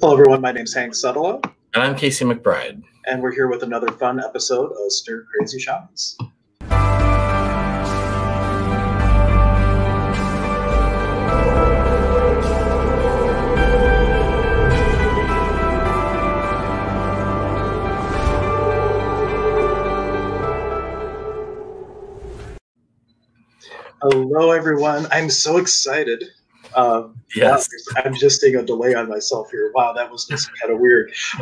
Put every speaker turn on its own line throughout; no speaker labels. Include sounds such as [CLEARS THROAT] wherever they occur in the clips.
Hello, everyone. My name's Hank Sutherland.
And I'm Casey McBride.
And we're here with another fun episode of Stir Crazy Shamans. Hello, everyone. I'm so excited um,
yes.
Wow, I'm just seeing a delay on myself here. Wow, that was just kind of weird. [LAUGHS]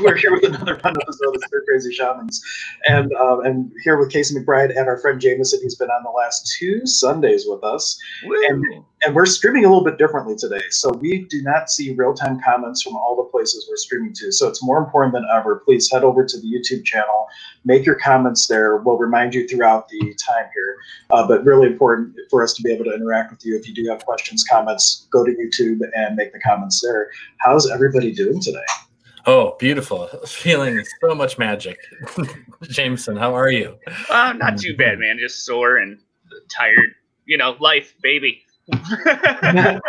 We're here with another fun episode of Stir Crazy Shamans. And um, and here with Casey McBride and our friend Jameson, who's been on the last two Sundays with us. And, and we're streaming a little bit differently today. So we do not see real time comments from all the places we're streaming to. So it's more important than ever. Please head over to the YouTube channel, make your comments there. We'll remind you throughout the time here. Uh, but really important for us to be able to interact with you. If you do have questions, comments, go to YouTube and make the comments there. How's everybody doing today?
Oh, beautiful. Feeling so much magic. [LAUGHS] Jameson, how are you?
Uh, not too bad, man. Just sore and tired. You know, life, baby. [LAUGHS]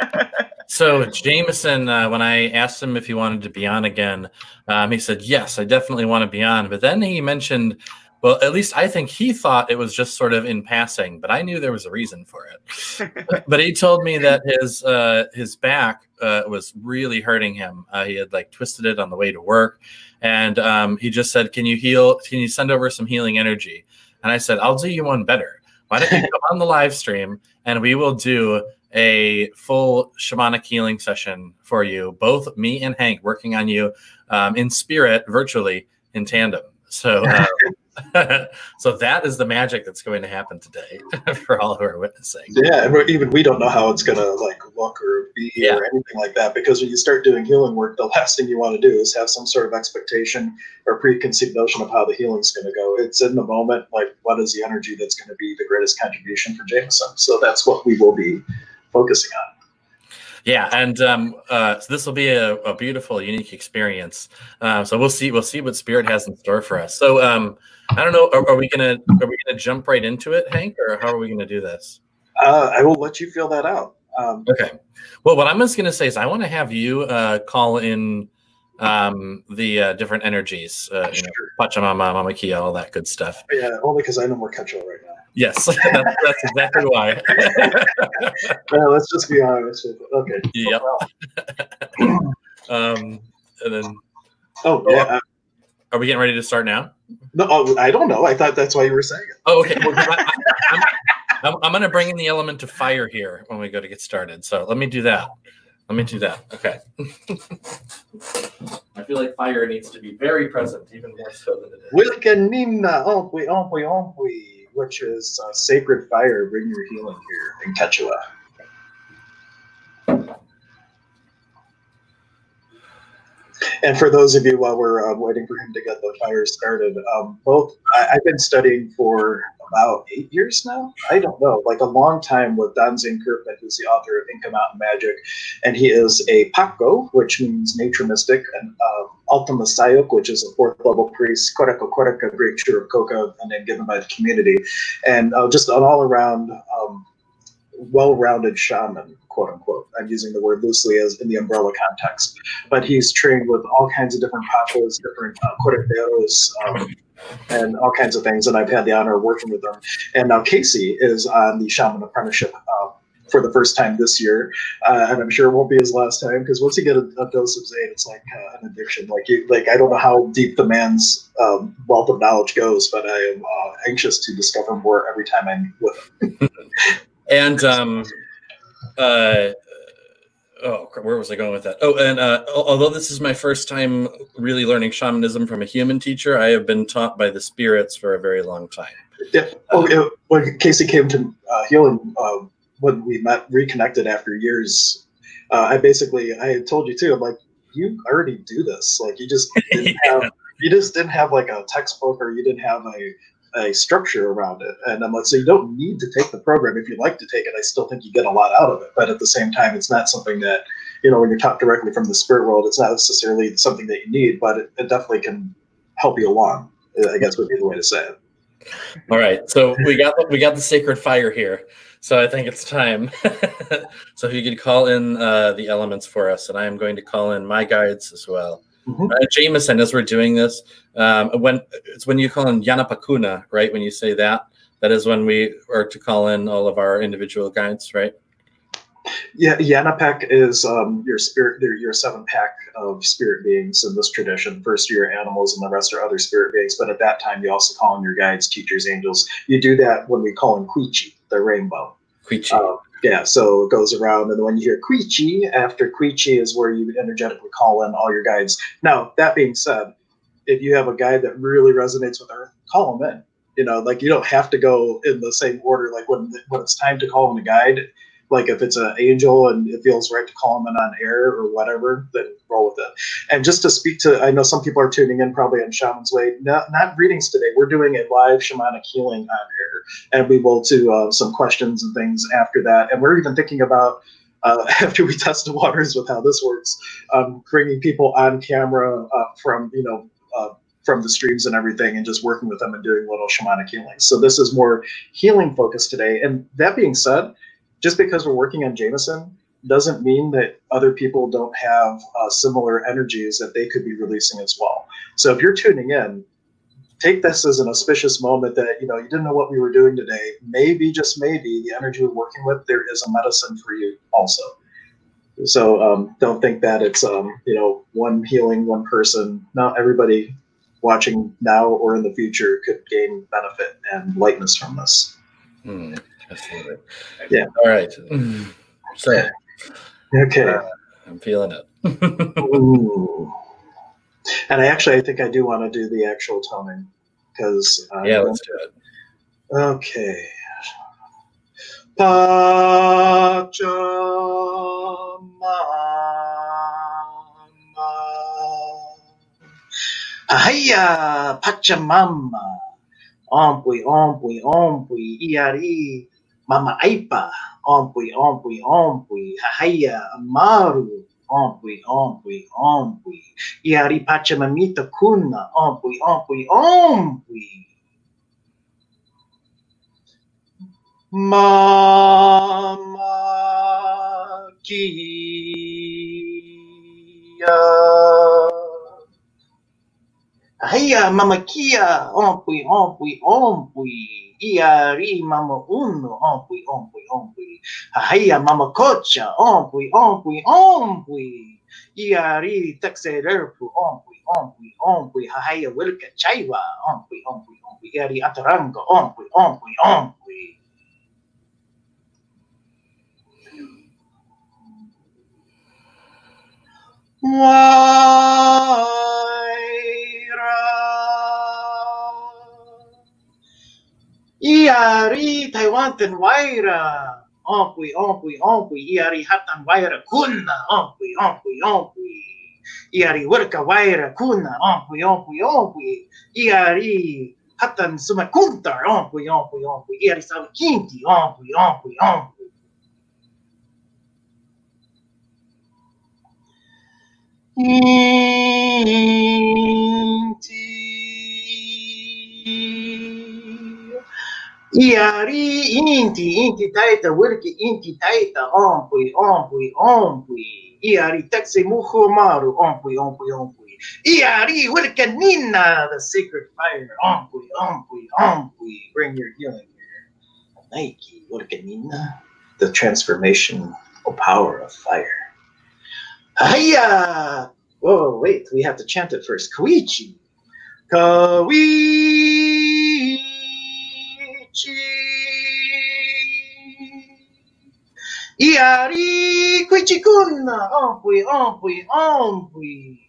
so Jameson, uh, when I asked him if he wanted to be on again, um, he said yes, I definitely want to be on. But then he mentioned, well, at least I think he thought it was just sort of in passing, but I knew there was a reason for it. [LAUGHS] but he told me that his uh, his back uh, was really hurting him. Uh, he had like twisted it on the way to work, and um, he just said, "Can you heal? Can you send over some healing energy?" And I said, "I'll do you one better." Why don't you come on the live stream and we will do a full shamanic healing session for you, both me and Hank working on you um, in spirit virtually in tandem. So, uh, [LAUGHS] [LAUGHS] so that is the magic that's going to happen today [LAUGHS] for all who are witnessing.
Yeah, and even we don't know how it's going to like look or be yeah. or anything like that because when you start doing healing work, the last thing you want to do is have some sort of expectation or preconceived notion of how the healing is going to go. It's in the moment, like what is the energy that's going to be the greatest contribution for Jameson. So that's what we will be focusing on.
Yeah, and um, uh, so this will be a, a, beautiful, unique experience. Uh, so we'll see. We'll see what Spirit has in store for us. So um, I don't know. Are, are, we gonna are we gonna jump right into it, Hank, or how are we gonna do this?
Uh, I will let you feel that out. Um,
okay. Well, what I'm just gonna say is I want to have you uh, call in um, the uh, different energies, uh, you know, Pachamama, Mama Kia, all that good stuff.
Yeah, only because I know more Quechua right now.
Yes, [LAUGHS] that's, that's exactly why. [LAUGHS]
well, let's just be honest. Okay.
Yep. [CLEARS THROAT] um, and then.
Oh yeah. Uh,
are we getting ready to start now?
No, oh, I don't know. I thought that's why you were saying it.
Oh, okay. Well, I, I'm, I'm, I'm going to bring in the element of fire here when we go to get started. So let me do that. Let me do that. Okay. I feel like fire needs to be very present, even more so than it is.
Wilkanina, ompwe, ompwe, ompwe which is uh, Sacred Fire, Bring Your Healing here in Quechua. And for those of you while we're uh, waiting for him to get the fire started, um, both I, have been studying for about eight years now. I don't know, like a long time with Danzigen Kirkman, who's the author of Inca Mountain Magic, and he is a Paqo, which means nature mystic, and Alto Misayoq, which is a fourth level priest, Koreka Koreka, Great Coca, and then given by the community, and uh, just an all around um, well rounded shaman quote unquote. I'm using the word loosely as in the umbrella context. But he's trained with all kinds of different papas, different uh, um, and all kinds of things. And I've had the honor of working with them. And now Casey is on the shaman apprenticeship. Uh, for the first time this year, uh, and I'm sure it won't be his last time because once you get a, a dose of Zaid, it's like uh, an addiction. Like you, like I don't know how deep the man's um, wealth of knowledge goes, but I am uh, anxious to discover more every time I'm with him. [LAUGHS]
and um, uh, oh, where was I going with that? Oh, and uh, although this is my first time really learning shamanism from a human teacher, I have been taught by the spirits for a very long time.
Yeah. Oh, uh, when Casey came to uh, healing, uh, when we met, reconnected after years, uh, I basically I had told you too. I'm like, you already do this. Like you just didn't yeah. [LAUGHS] have you just didn't have like a textbook or you didn't have a a structure around it. And I'm like, so you don't need to take the program. If you'd like to take it, I still think you get a lot out of it. But at the same time, it's not something that, you know, when you're taught directly from the spirit world, it's not necessarily something that you need, but it, it definitely can help you along, I guess would be the way to say it.
All right, so we got we got the sacred fire here. So I think it's time. [LAUGHS] so if you could call in uh, the elements for us, and I am going to call in my guides as well. Mm-hmm. Uh, Jameson, as we're doing this, um, when it's when you call in Yanapakuna, right? When you say that, that is when we are to call in all of our individual guides, right?
Yeah, Yanapek is um, your spirit, your seven pack of spirit beings in this tradition. First, your animals, and the rest are other spirit beings. But at that time, you also call in your guides, teachers, angels. You do that when we call in Quichi, the rainbow.
Quichi. Uh,
yeah, so it goes around, and when you hear Quichi, after Quichi is where you energetically call in all your guides. Now, that being said, if you have a guide that really resonates with Earth, call them in. You know, like you don't have to go in the same order. Like when when it's time to call in a guide, like if it's an angel and it feels right to call them in on air or whatever, then roll with it. And just to speak to, I know some people are tuning in probably on Shaman's Way, not, readings today. We're doing a live shamanic healing on air, and we will do uh, some questions and things after that. And we're even thinking about uh, [LAUGHS] after we test the waters with how this works, um, bringing people on camera uh, from you know uh, from the streams and everything, and just working with them and doing little shamanic healing. So this is more healing focused today. And that being said, just because we're working on Jameson doesn't mean that other people don't have uh, similar energies that they could be releasing as well. So if you're tuning in, take this as an auspicious moment that you know you didn't know what we were doing today. Maybe just maybe the energy we're working with, there is a medicine for you also. So um, don't think that it's um, you know one healing one person. Not everybody watching now or in the future could gain benefit and lightness from this.
Hmm. Absolutely.
Yeah.
All right. So,
okay.
Uh, I'm feeling it. [LAUGHS]
Ooh. And I actually, I think I do want to do the actual toning because.
Uh, yeah, let's do it.
Okay. Pachamama. Hiya, Pachamama. Ompui, ompui, ompui, iari. Mama Aipa, ompui, ompui, ompui, hahaya, amaru, ompui, ompui, ompui, iari pachamamita kuna, ompui, ompui, ompui. Mama Kia. Haya mama kia, ompui, ompui, ompui. Iari mama uno, ompui, ompui, ompui. Haya mama kocha, ompui, ompui, ompui. Iari taxererpu, ompui, ompui, ompui. Haya wilka chaiwa, ompui, ompui, ompui. Iari ataranga, ompui, ompui, ompui. Waira. Iari Taiwan ten Waira. Ompui, ompui, ompui. Iari hatan Waira kuna. Ompui, ompui, ompui. Iari wirka Waira kuna. Ompui, ompui, ompui. Iari hatan sumakuntar. Ompui, ompui, ompui. Iari sawakinti. Ompui, ompui, Inti. Iari inti, inti taita, wirki inti taita, ompui, ompui, ompui. Iari taxe muhu maru, ompui, ompui, ompui. Iari wirka nina, the sacred fire, ompui, ompui, ompui. Bring your healing here. Nike, wirka nina, the transformational oh, power of fire. Hiya! Whoa, wait, we have to chant it first. Koichi. Koichi. Iari Koichi kuna, ompui, ompui, ompui.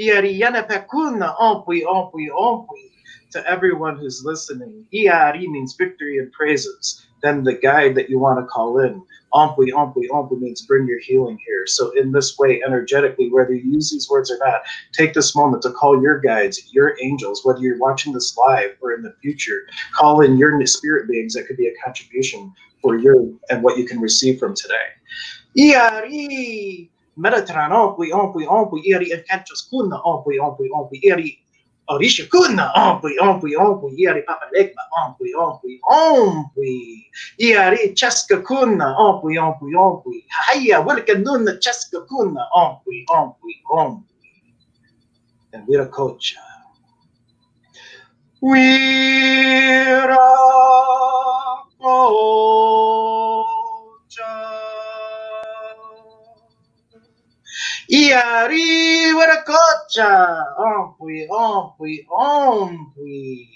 Iari yanapakuna, ompui, ompui, ompui. To everyone who's listening, Iari means victory and praises. Then the guide that you want to call in Ompui, ompui, ompui means bring your healing here. So, in this way, energetically, whether you use these words or not, take this moment to call your guides, your angels, whether you're watching this live or in the future, call in your spirit beings that could be a contribution for you and what you can receive from today. Iari, Metatron, ompui, ompui, ompui, iari encantos kuna, ompui, ompui, ompui, iari Orisha kuna ompui ompui ompui iari papa legba. Ompui ompui ompui iari chaska kuna. Ompui ompui ompui haya wilka nuna chaska kuna. Ompui ompui ompui and Viracocha. Viracocha. Iari Viracocha. Ompui, ompui, ompui.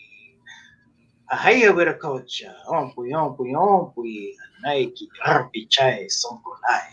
Ahaya Viracocha. Ompui, ompui, ompui. Nike, arpi chai, sonkolai.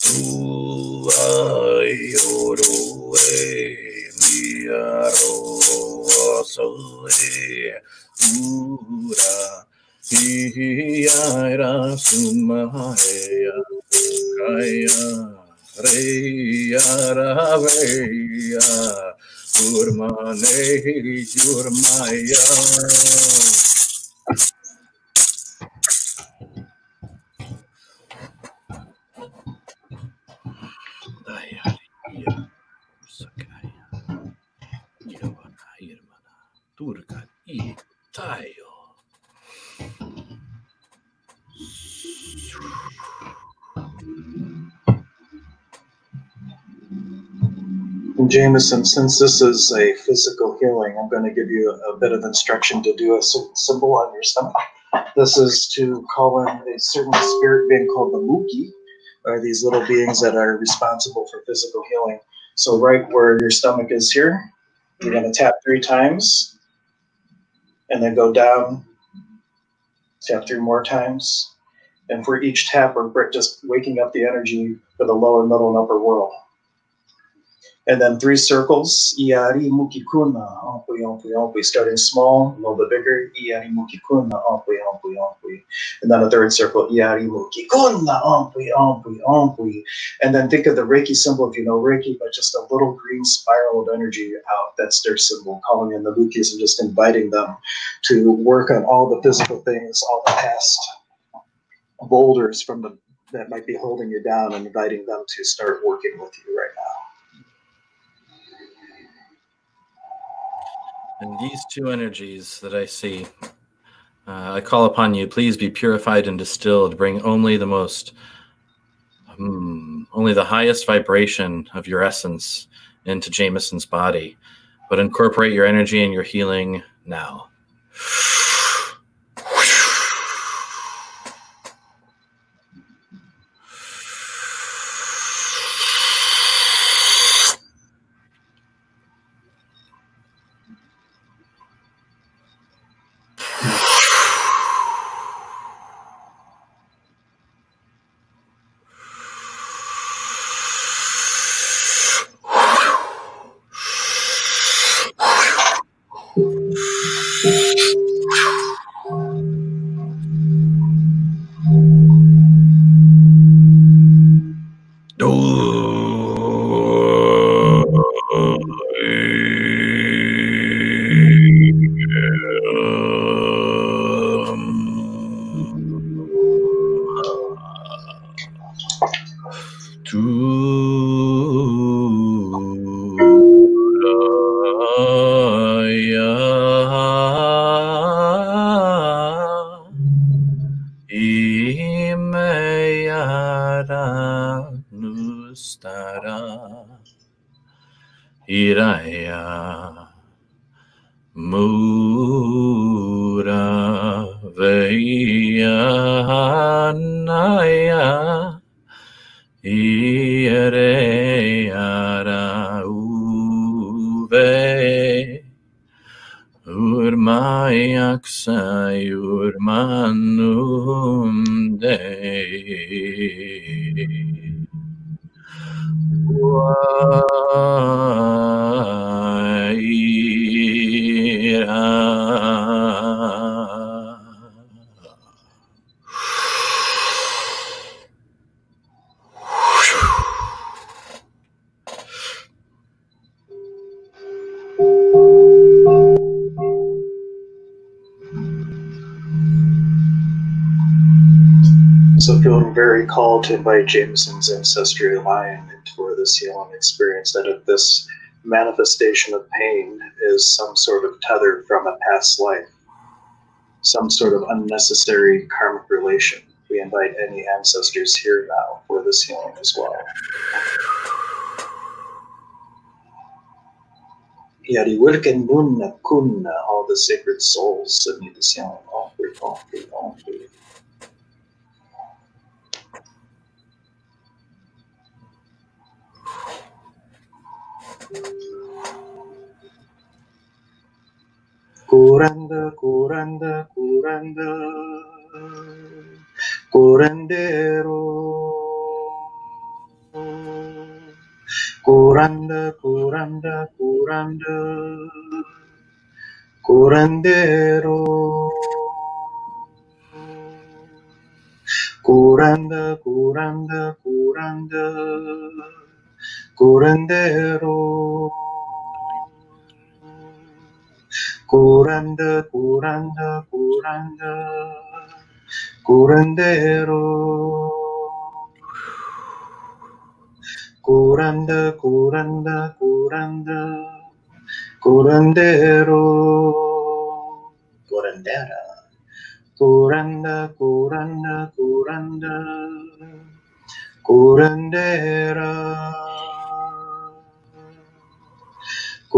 Turma Vihirafaye Yurmakaya Riyare Uayoroe Miaro Soe Ura Hiyaira Sumaya Kaya Reya Raveya Urmane Yurmaya Irmana Turka Itayo
Jameson, since this is a physical healing, I'm going to give you a, bit of instruction to do a certain symbol on your stomach. This is to call in a certain spirit being called the Muki, are these little beings that are responsible for physical healing. So, right where your stomach is here, you're going to tap three times and then go down, tap three more times. And for each tap, we're just waking up the energy for the lower, middle, and upper world and then three circles. Iari mukikuna, ompui, ompui, ompui, starting small, a little bit bigger. Iari mukikuna, ompui, ompui, ompui. And then a third circle. Iari mukikuna, ompui, ompui, ompui. And then think of the Reiki symbol if you know Reiki, but just a little green spiral of energy out. That's their symbol, calling in the mukis and just inviting them to work on all the physical things, all the past boulders from the that might be holding you down and inviting them to start working with you right now.
And these two energies that I see, uh, I call upon you, please be purified and distilled. Bring only the most, hmm, only the highest vibration of your essence into Jameson's body. But incorporate your energy and your healing now.
So feeling very called to invite Jameson's ancestral line into this healing experience that if this manifestation of pain is some sort of tether from a past life, some sort of unnecessary karmic relation, we invite any ancestors here now for this healing as well. Yari Wilken Munna Kunna, all the sacred souls that this healing, all three, all three, all three. Kuranda, curanda, curanda, curandero. Curanda, curanda, curanda, curandero. Curanda, curanda, curanda, curandero. Curanda, curanda, curanda, curandero. Curanda, curanda, curanda, curandero. Curandera. Curanda, curanda, curanda, curandera.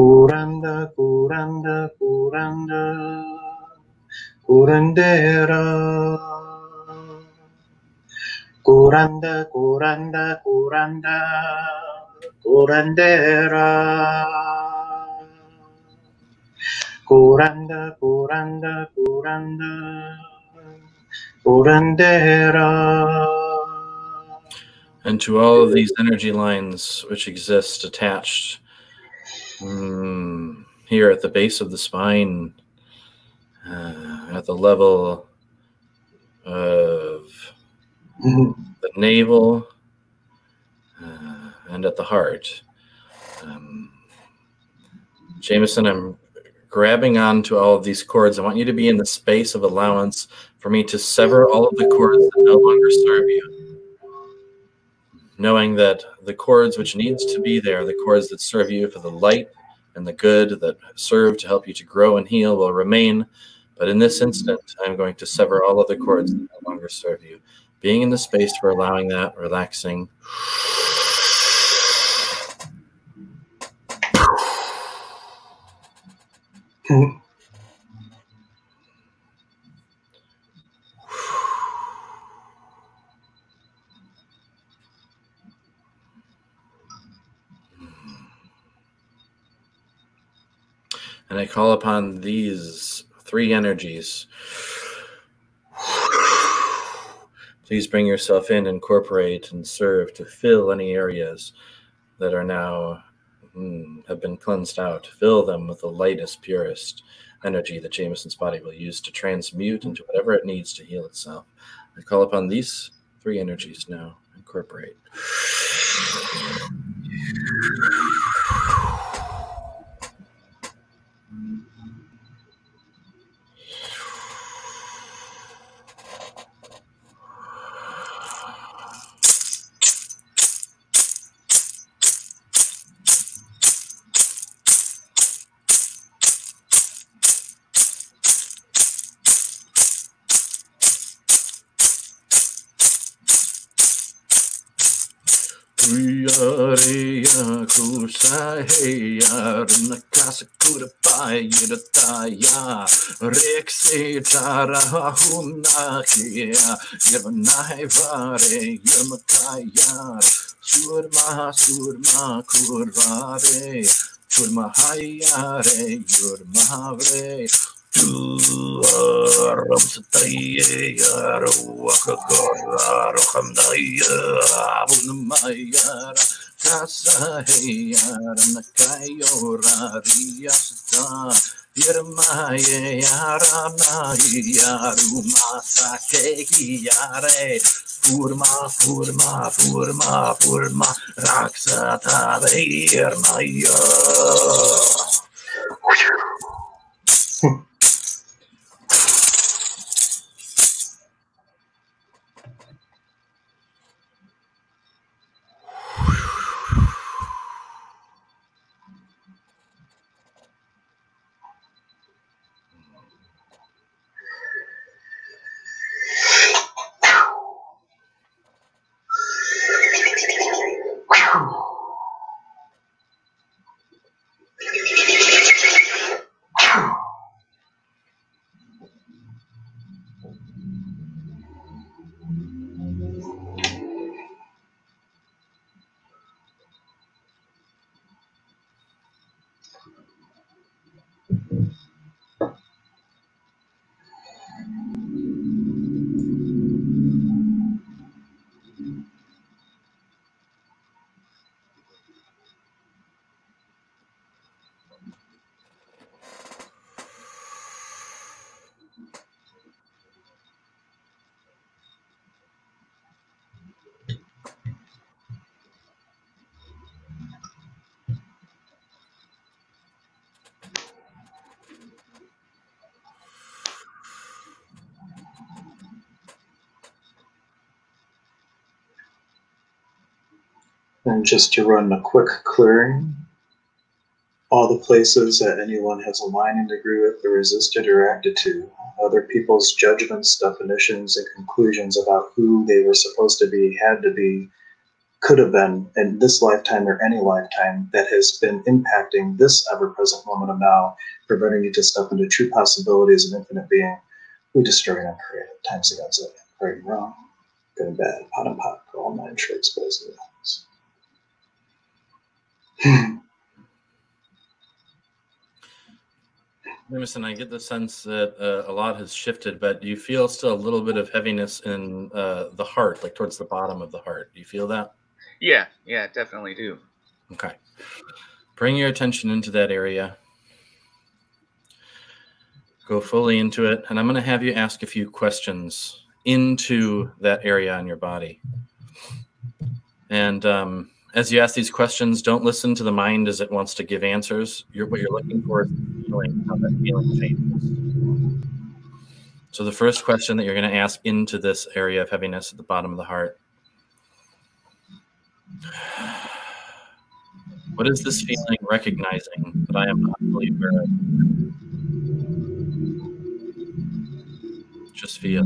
Curanda, curanda, curanda, curandera. Curanda, curanda, curanda, curandera. Curanda, curanda, curanda, curandera.
And to all of these energy lines which exist attached mm, here at the base of the spine, uh, at the level of the navel, uh, and at the heart. Um, Jameson, I'm grabbing onto all of these cords. I want you to be in the space of allowance for me to sever all of the cords that no longer serve you. Knowing that the cords which needs to be there, the cords that serve you for the light and the good that serve to help you to grow and heal will remain. But in this instant, I'm going to sever all other cords that no longer serve you. Being in the space for allowing that, relaxing. Hmm. And I call upon these three energies. Please bring yourself in, incorporate, and serve to fill any areas that are now mm, have been cleansed out. Fill them with the lightest, purest energy that Jameson's body will use to transmute into whatever it needs to heal itself. I call upon these three energies now. Incorporate. Rinakasa kurapaya dataya Rekse tara hunakia Yavanai vare yamakaya Surma surma kurvare Surma hayare yurmavre Tässä heijarna kajoura riasta. Irmaje jarana jarumasa kehi jare. Furma, furma, furma, furma, raksata veirna joo.
And just to run a quick clearing, all the places that anyone has aligned and agree with or resisted or acted to, other people's judgments, definitions, and conclusions about who they were supposed to be, had to be, could have been in this lifetime or any lifetime that has been impacting this ever present moment of now, preventing you to step into true possibilities of infinite being. We destroy and create times against it, right and wrong, good and bad, pot and pot, all nine boys and
Jameson, I get the sense that uh, a lot has shifted, but do you feel still a little bit of heaviness in uh, the heart, like towards the bottom of the heart? Do you feel that?
Yeah, yeah, definitely do.
Okay. Bring your attention into that area. Go fully into it. And I'm going to have you ask a few questions into that area on your body. And um, as you ask these questions, don't listen to the mind as it wants to give answers. You're, what you're looking for is feeling, how that feeling changes. So, the first question that you're going to ask into this area of heaviness at the bottom of the heart [SIGHS] What is this feeling recognizing that I am not fully aware of? Just feel.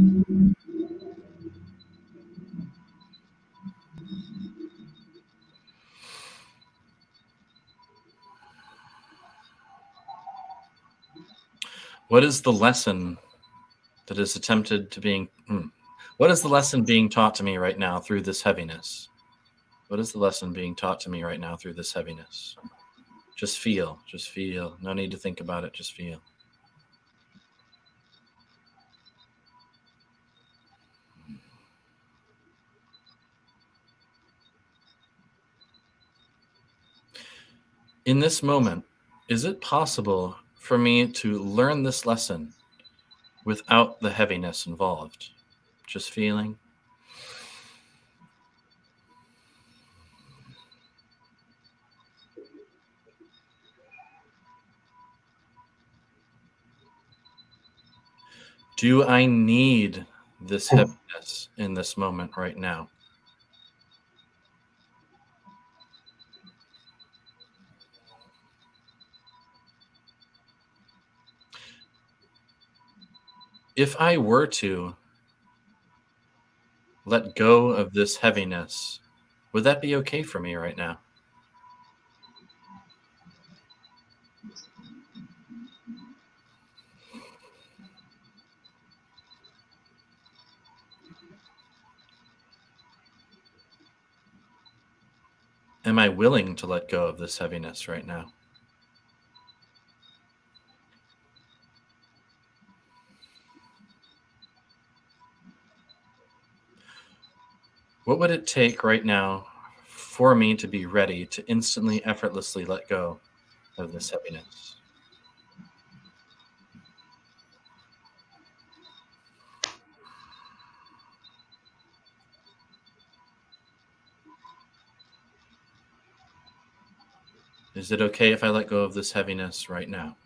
What is the lesson that is attempted to being? Hmm, what is the lesson being taught to me right now through this heaviness? What is the lesson being taught to me right now through this heaviness? Just feel, just feel. No need to think about it, just feel. In this moment, is it possible for me to learn this lesson without the heaviness involved? Just feeling. Do I need this oh. heaviness in this moment right now? If I were to let go of this heaviness, would that be okay for me right now? Am I willing to let go of this heaviness right now? What would it take right now for me to be ready to instantly, effortlessly let go of this heaviness? Is it okay if I let go of this heaviness right now?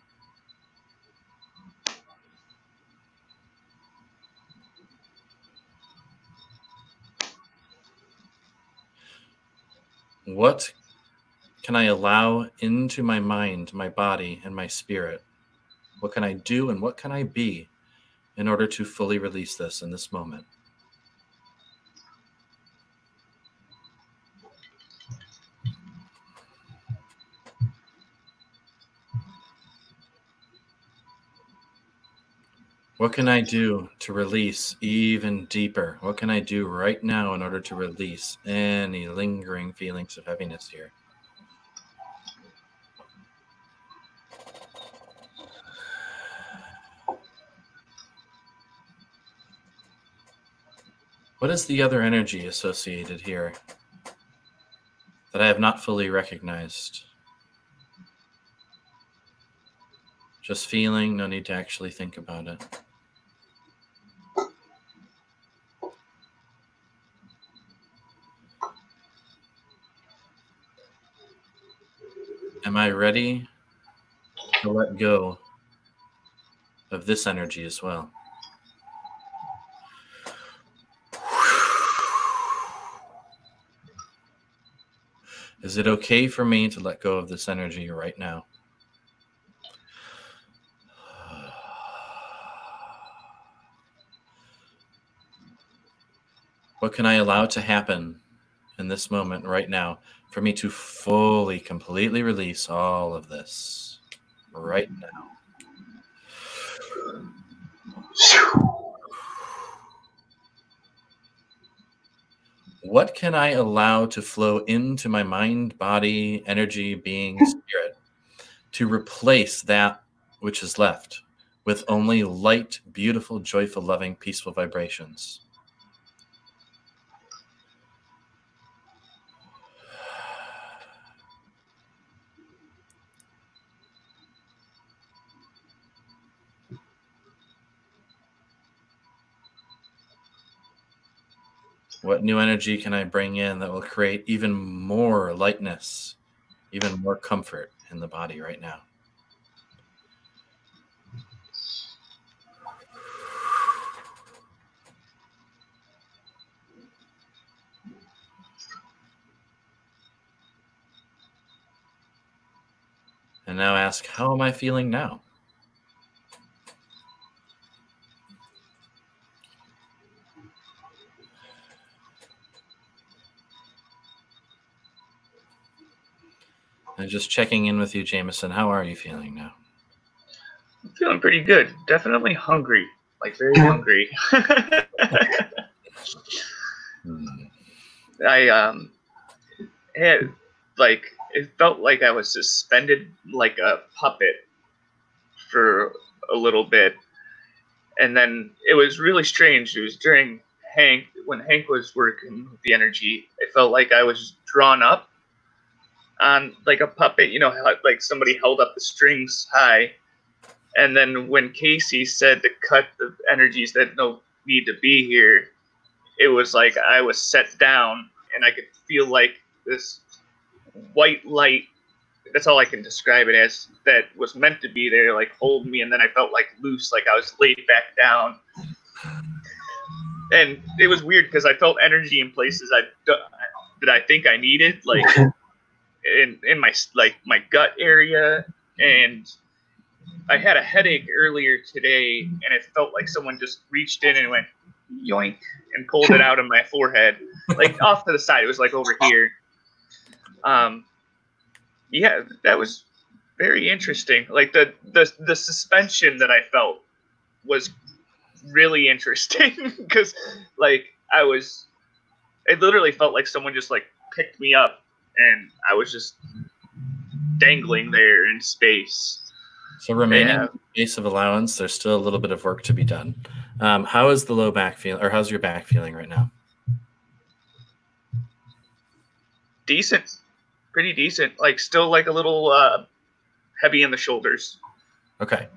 What can I allow into my mind, my body, and my spirit? What can I do and what can I be in order to fully release this in this moment? What can I do to release even deeper? What can I do right now in order to release any lingering feelings of heaviness here? What is the other energy associated here that I have not fully recognized? Just feeling, no need to actually think about it. I ready to let go of this energy as well? [SIGHS] Is it okay for me to let go of this energy right now? [SIGHS] What can I allow to happen in this moment right now for me to fully, completely release all of this right now. What can I allow to flow into my mind, body, energy, being, [LAUGHS] spirit to replace that which is left with only light, beautiful, joyful, loving, peaceful vibrations? What new energy can I bring in that will create even more lightness, even more comfort in the body right now? And now ask, how am I feeling now? And just checking in with you, Jameson. How are you feeling now?
I'm feeling pretty good. Definitely hungry. Like very [LAUGHS] hungry. hmm. [LAUGHS] I um had like it felt like I was suspended like a puppet for a little bit. And then it was really strange. It was during Hank when Hank was working with the energy. It felt like I was drawn up on like a puppet, you know, like somebody held up the strings high. And then when Casey said to cut the energies that don't need to be here, it was like I was set down and I could feel like this white light. That's all I can describe it as. That was meant to be there, like hold me, and then I felt like loose, like I was laid back down. And it was weird because I felt energy in places I that I think I needed, like in in my like my gut area. And I had a headache earlier today and it felt like someone just reached in and went yoink and pulled it [LAUGHS] out of my forehead like off to the side. It was like over here. Um yeah that was very interesting. Like the the the suspension that I felt was really interesting [LAUGHS] because like I was it literally felt like someone just like picked me up and I was just dangling there in space.
So remaining yeah. space of allowance, there's still a little bit of work to be done. Um, how is the low back feeling, or how's your back feeling right now?
decent, pretty decent. Like still like a little uh, heavy in the shoulders.
Okay.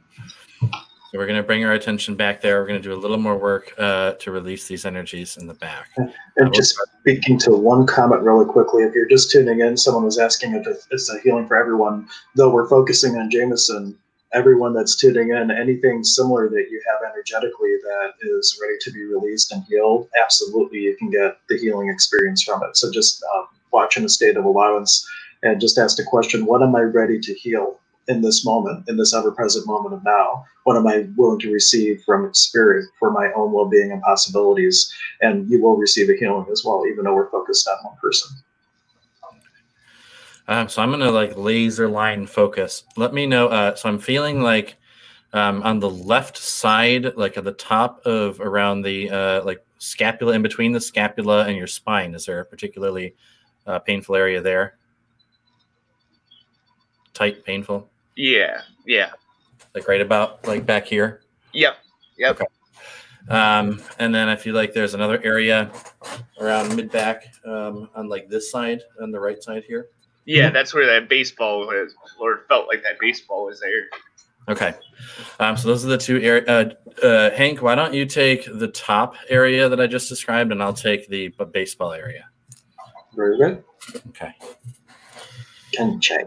So we're going to bring our attention back there. We're going to do a little more work uh, to release these energies in the back.
And just speaking to one comment really quickly, if you're just tuning in, someone was asking if it's a healing for everyone. Though we're focusing on Jameson, everyone that's tuning in, anything similar that you have energetically that is ready to be released and healed, absolutely you can get the healing experience from it. So just uh, watch in a state of allowance and just ask the question, what am I ready to heal? In this moment, in this ever present moment of now? What am I willing to receive from spirit for my own well being and possibilities? And you will receive a healing as well, even though we're focused on one person.
Um, so I'm gonna like laser line focus. Let me know. Uh, so I'm feeling like um, on the left side, like at the top of around the uh, like scapula, in between the scapula and your spine. Is there a particularly uh, painful area there? Tight, painful.
Yeah, yeah.
Like right about like back here.
Yep. Yep. Okay.
Um, and then I feel like there's another area around mid back um, on like this side, on the right side here.
Yeah, that's where that baseball was, or felt like that baseball was there.
Okay. Um, so those are the two areas. Uh, uh, Hank, why don't you take the top area that I just described, and I'll take the baseball area.
Very good.
Okay.
Can check.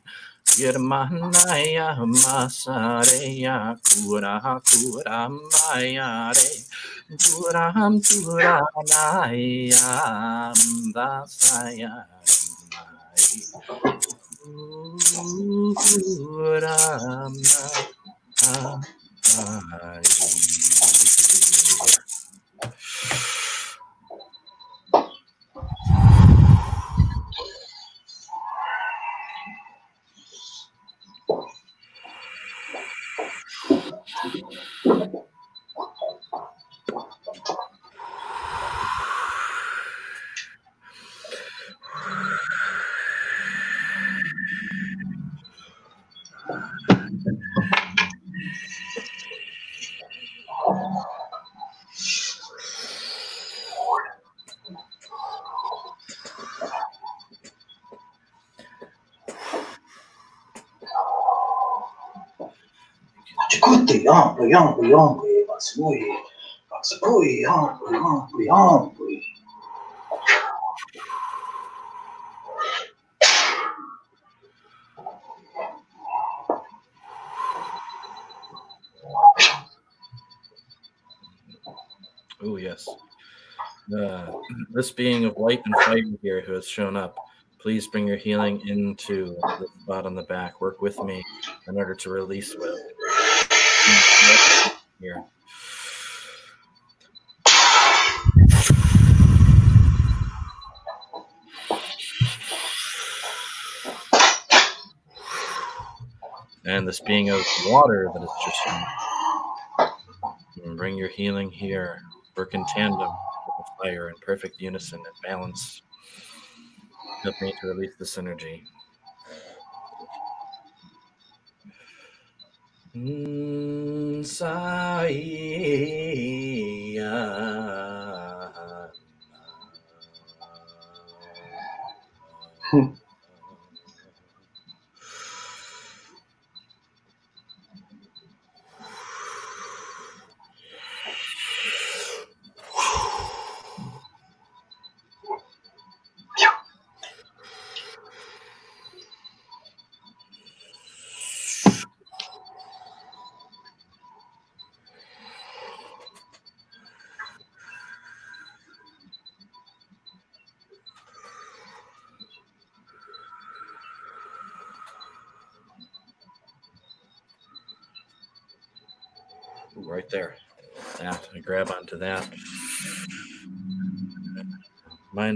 Yermanaya Masareya Kura Kura Mayare Turam Turanaya Dasaya Turam
Ampli, ampli, ampli, ma se voi, ma se voi ampli, ampli, ampli.
Oh yes. Uh, this being of light and fire here who has shown up, please bring your healing into the spot on the back. Work with me in order to release will here. And this being of water that is just bring your healing here. Work in tandem with fire in perfect unison and balance. Help me to release this energy. Saya hmm.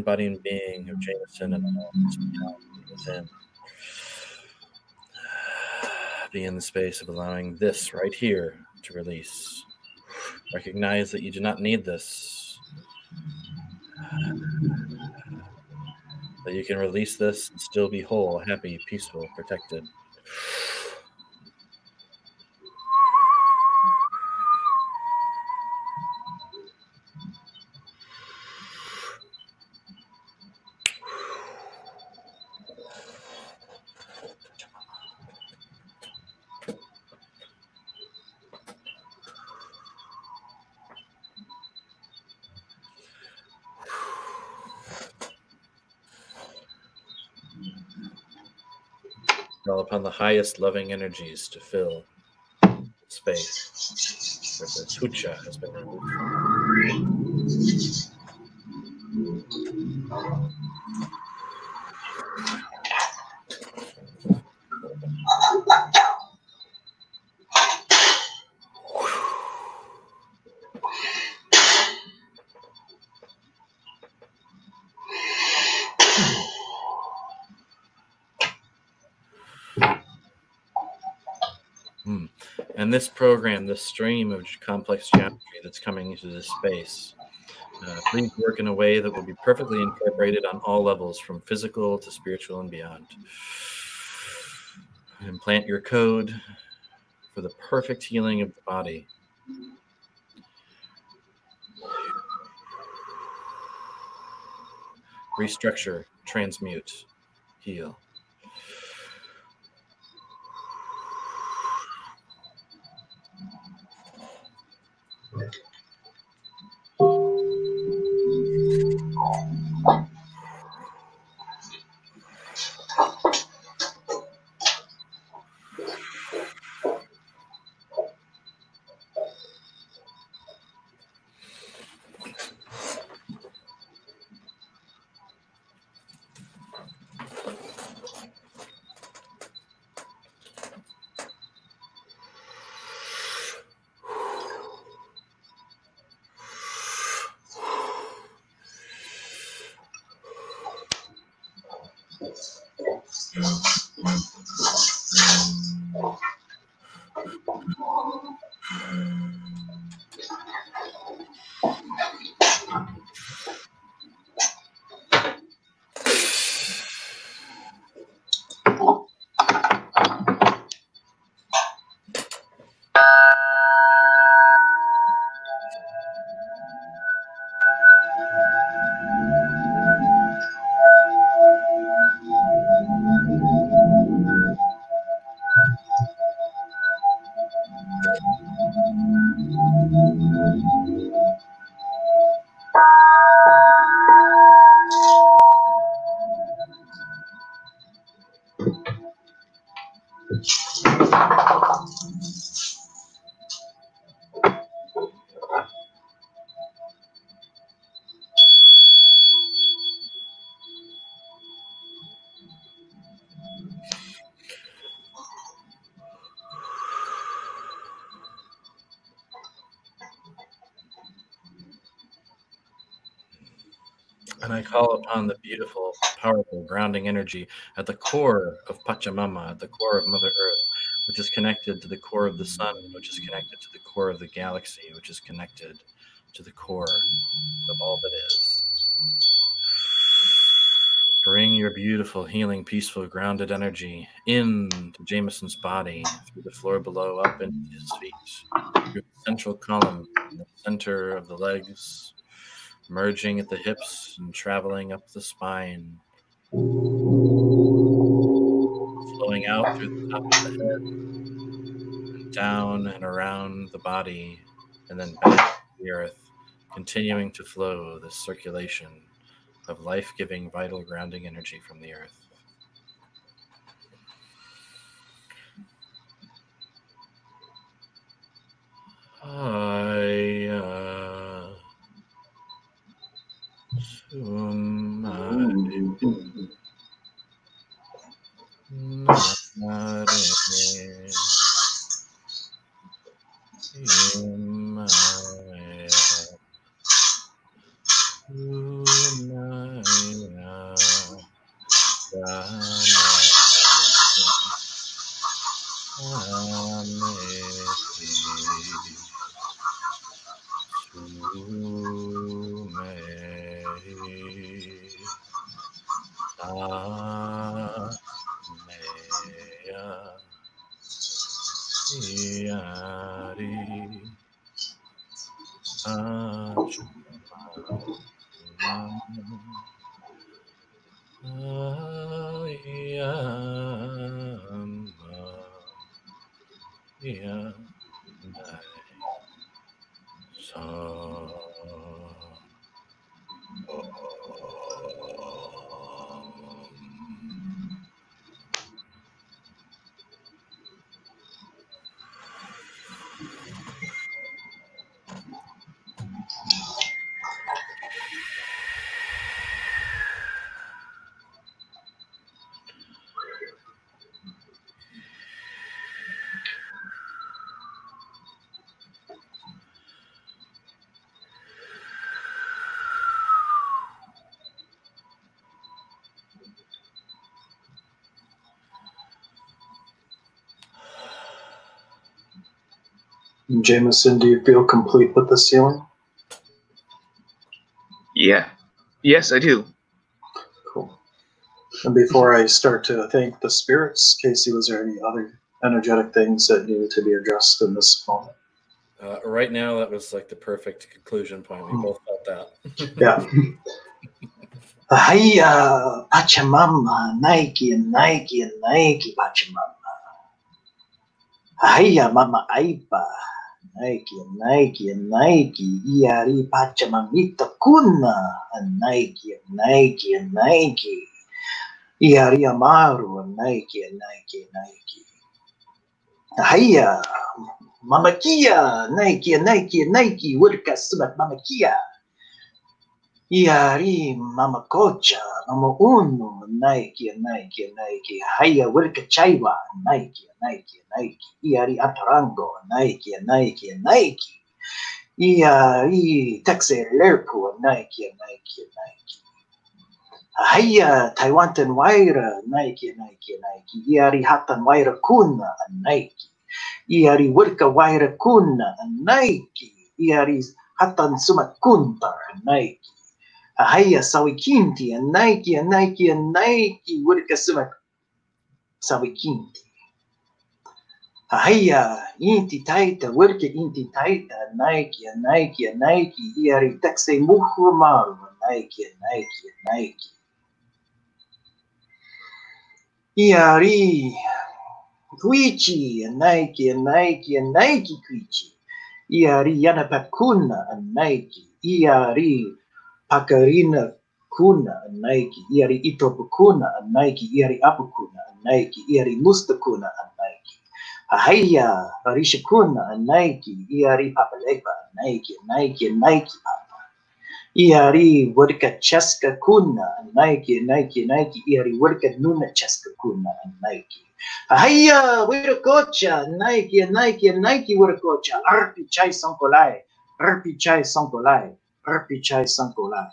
Body, and being of Jameson and all within. [SIGHS] Be in the space of allowing this right here to release. Recognize that you do not need this. [SIGHS] That you can release this and still be whole, happy, peaceful, protected. Highest loving energies to fill space where the hucha has been removed. This program, this stream of complex geometry that's coming into this space, uh, please work in a way that will be perfectly incorporated on all levels, from physical to spiritual and beyond. Implant your code for the perfect healing of the body. Restructure, transmute, heal. I call upon the beautiful, powerful, grounding energy at the core of Pachamama, at the core of Mother Earth, which is connected to the core of the sun, which is connected to the core of the galaxy, which is connected to the core of all that is. Bring your beautiful, healing, peaceful, grounded energy into Jameson's body, through the floor below, up into his feet, through the central column, in the center of the legs, merging at the hips and traveling up the spine, flowing out through the top of the head, and down and around the body, and then back to the earth, continuing to flow this circulation of life giving, vital, grounding energy from the earth. I uh, sumare
Jameson, do you feel complete with the ceiling?
Yeah. Yes, I do.
Cool. And before I start to thank the spirits, Casey, was there any other energetic things that needed to be addressed in this moment?
Uh, right now, that was like the perfect conclusion point. We
Hmm.
both felt that. [LAUGHS]
Yeah. Hiya, Pachamama, Nike, Nike, Nike, Pachamama. Hiya, Mama Aipa, Nike, Nike, Nike, Iari Pachamamita Kuna, Nike, Nike, Nike. Iari Amaru, Nike, Nike, Nike. Hiya, Mama Kia, Nike, Nike, Nike, Wilka Sumat Mama Kia. Iari mama uno, Nike, Nike, Nike, haya wilka chaiwa, Nike, Nike, Nike, iari atarango, Nike, Nike, Nike, iari taxi lerpu, Nike, Nike, Nike. Haya Taiwantan waira, Nike, Nike, Nike, iari hatan waira kuna, Nike, iari wilka waira kuna, Nike, iari hatan sumat kuntar, Nike. Ahaya sawikinti and Nike and Nike and Nike wurika sumak sawikinti. Ahaya inti taita wurika inti taita? Nike and Nike and Nike iari taxe muhu maru Nike and Nike and Nike. Iari Kuichi and Nike and Nike and Nike Kuichi. Iari Yanapakuna and Nike. Iari Pakarina kuna Nike, iari itopukuna Nike, iari apukuna Nike, iari mustakuna Nike. Ahaya, Barishakuna Nike, iari papalegba Nike, Nike, Nike papa. Iari wadka cheska kuna Nike, Nike, Nike, iari wadka nuna cheska kuna Nike. Ahaya, wirakocha Nike, Nike, Nike wirakocha. Arpi chai sankolai, arpi chai sankolai. Arpichai Sankolai.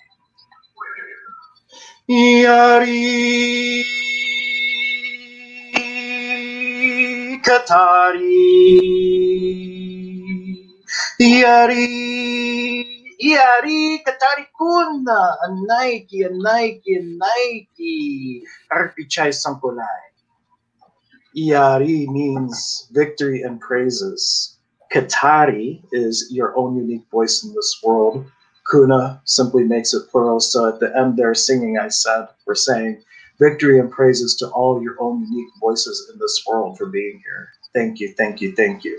Yari Katari. Yari Yari Katari Nike. Arpichai. Iari means victory and praises. Katari is your own unique voice in this world. Kuna simply makes it plural. So at the end there, singing, I said, we're saying victory and praises to all your own unique voices in this world for being here. Thank you, thank you, thank you.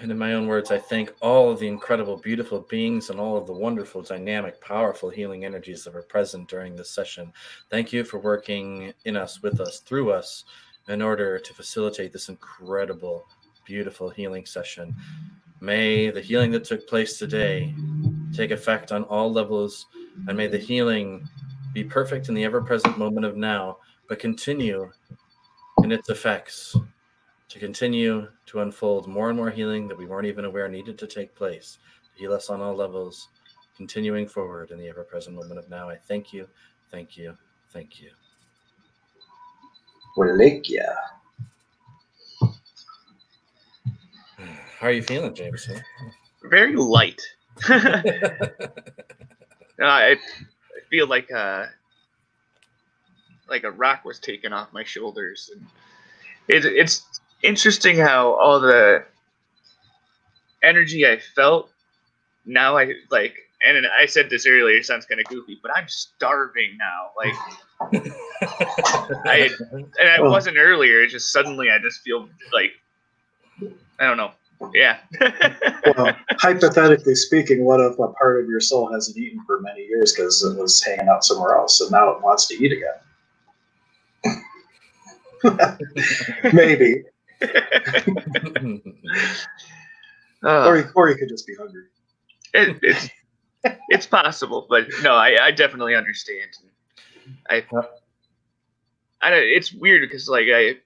And in my own words, I thank all of the incredible, beautiful beings and all of the wonderful, dynamic, powerful healing energies that were present during this session. Thank you for working in us, with us, through us, in order to facilitate this incredible, beautiful healing session. May the healing that took place today take effect on all levels, and may the healing be perfect in the ever present moment of now, but continue in its effects to continue to unfold more and more healing that we weren't even aware needed to take place, heal us on all levels, continuing forward in the ever present moment of now. I thank you, thank you, thank you.
Walekia.
How are you feeling, Jameson?
Very light. I, [LAUGHS] I feel like uh, like a rock was taken off my shoulders, and it, it's interesting how all the energy I felt now I like and I said this earlier, it sounds kind of goofy, but I'm starving now. Like, [LAUGHS] I and I wasn't earlier. It's just suddenly I just feel like I don't know. Yeah.
well, hypothetically speaking, what if a part of your soul hasn't eaten for many years because it was hanging out somewhere else, and now it wants to eat again? [LAUGHS] Maybe. [LAUGHS] uh, or, or you could just be hungry.
It, it's it's possible, but no, I, I definitely understand. I, I it's weird because like I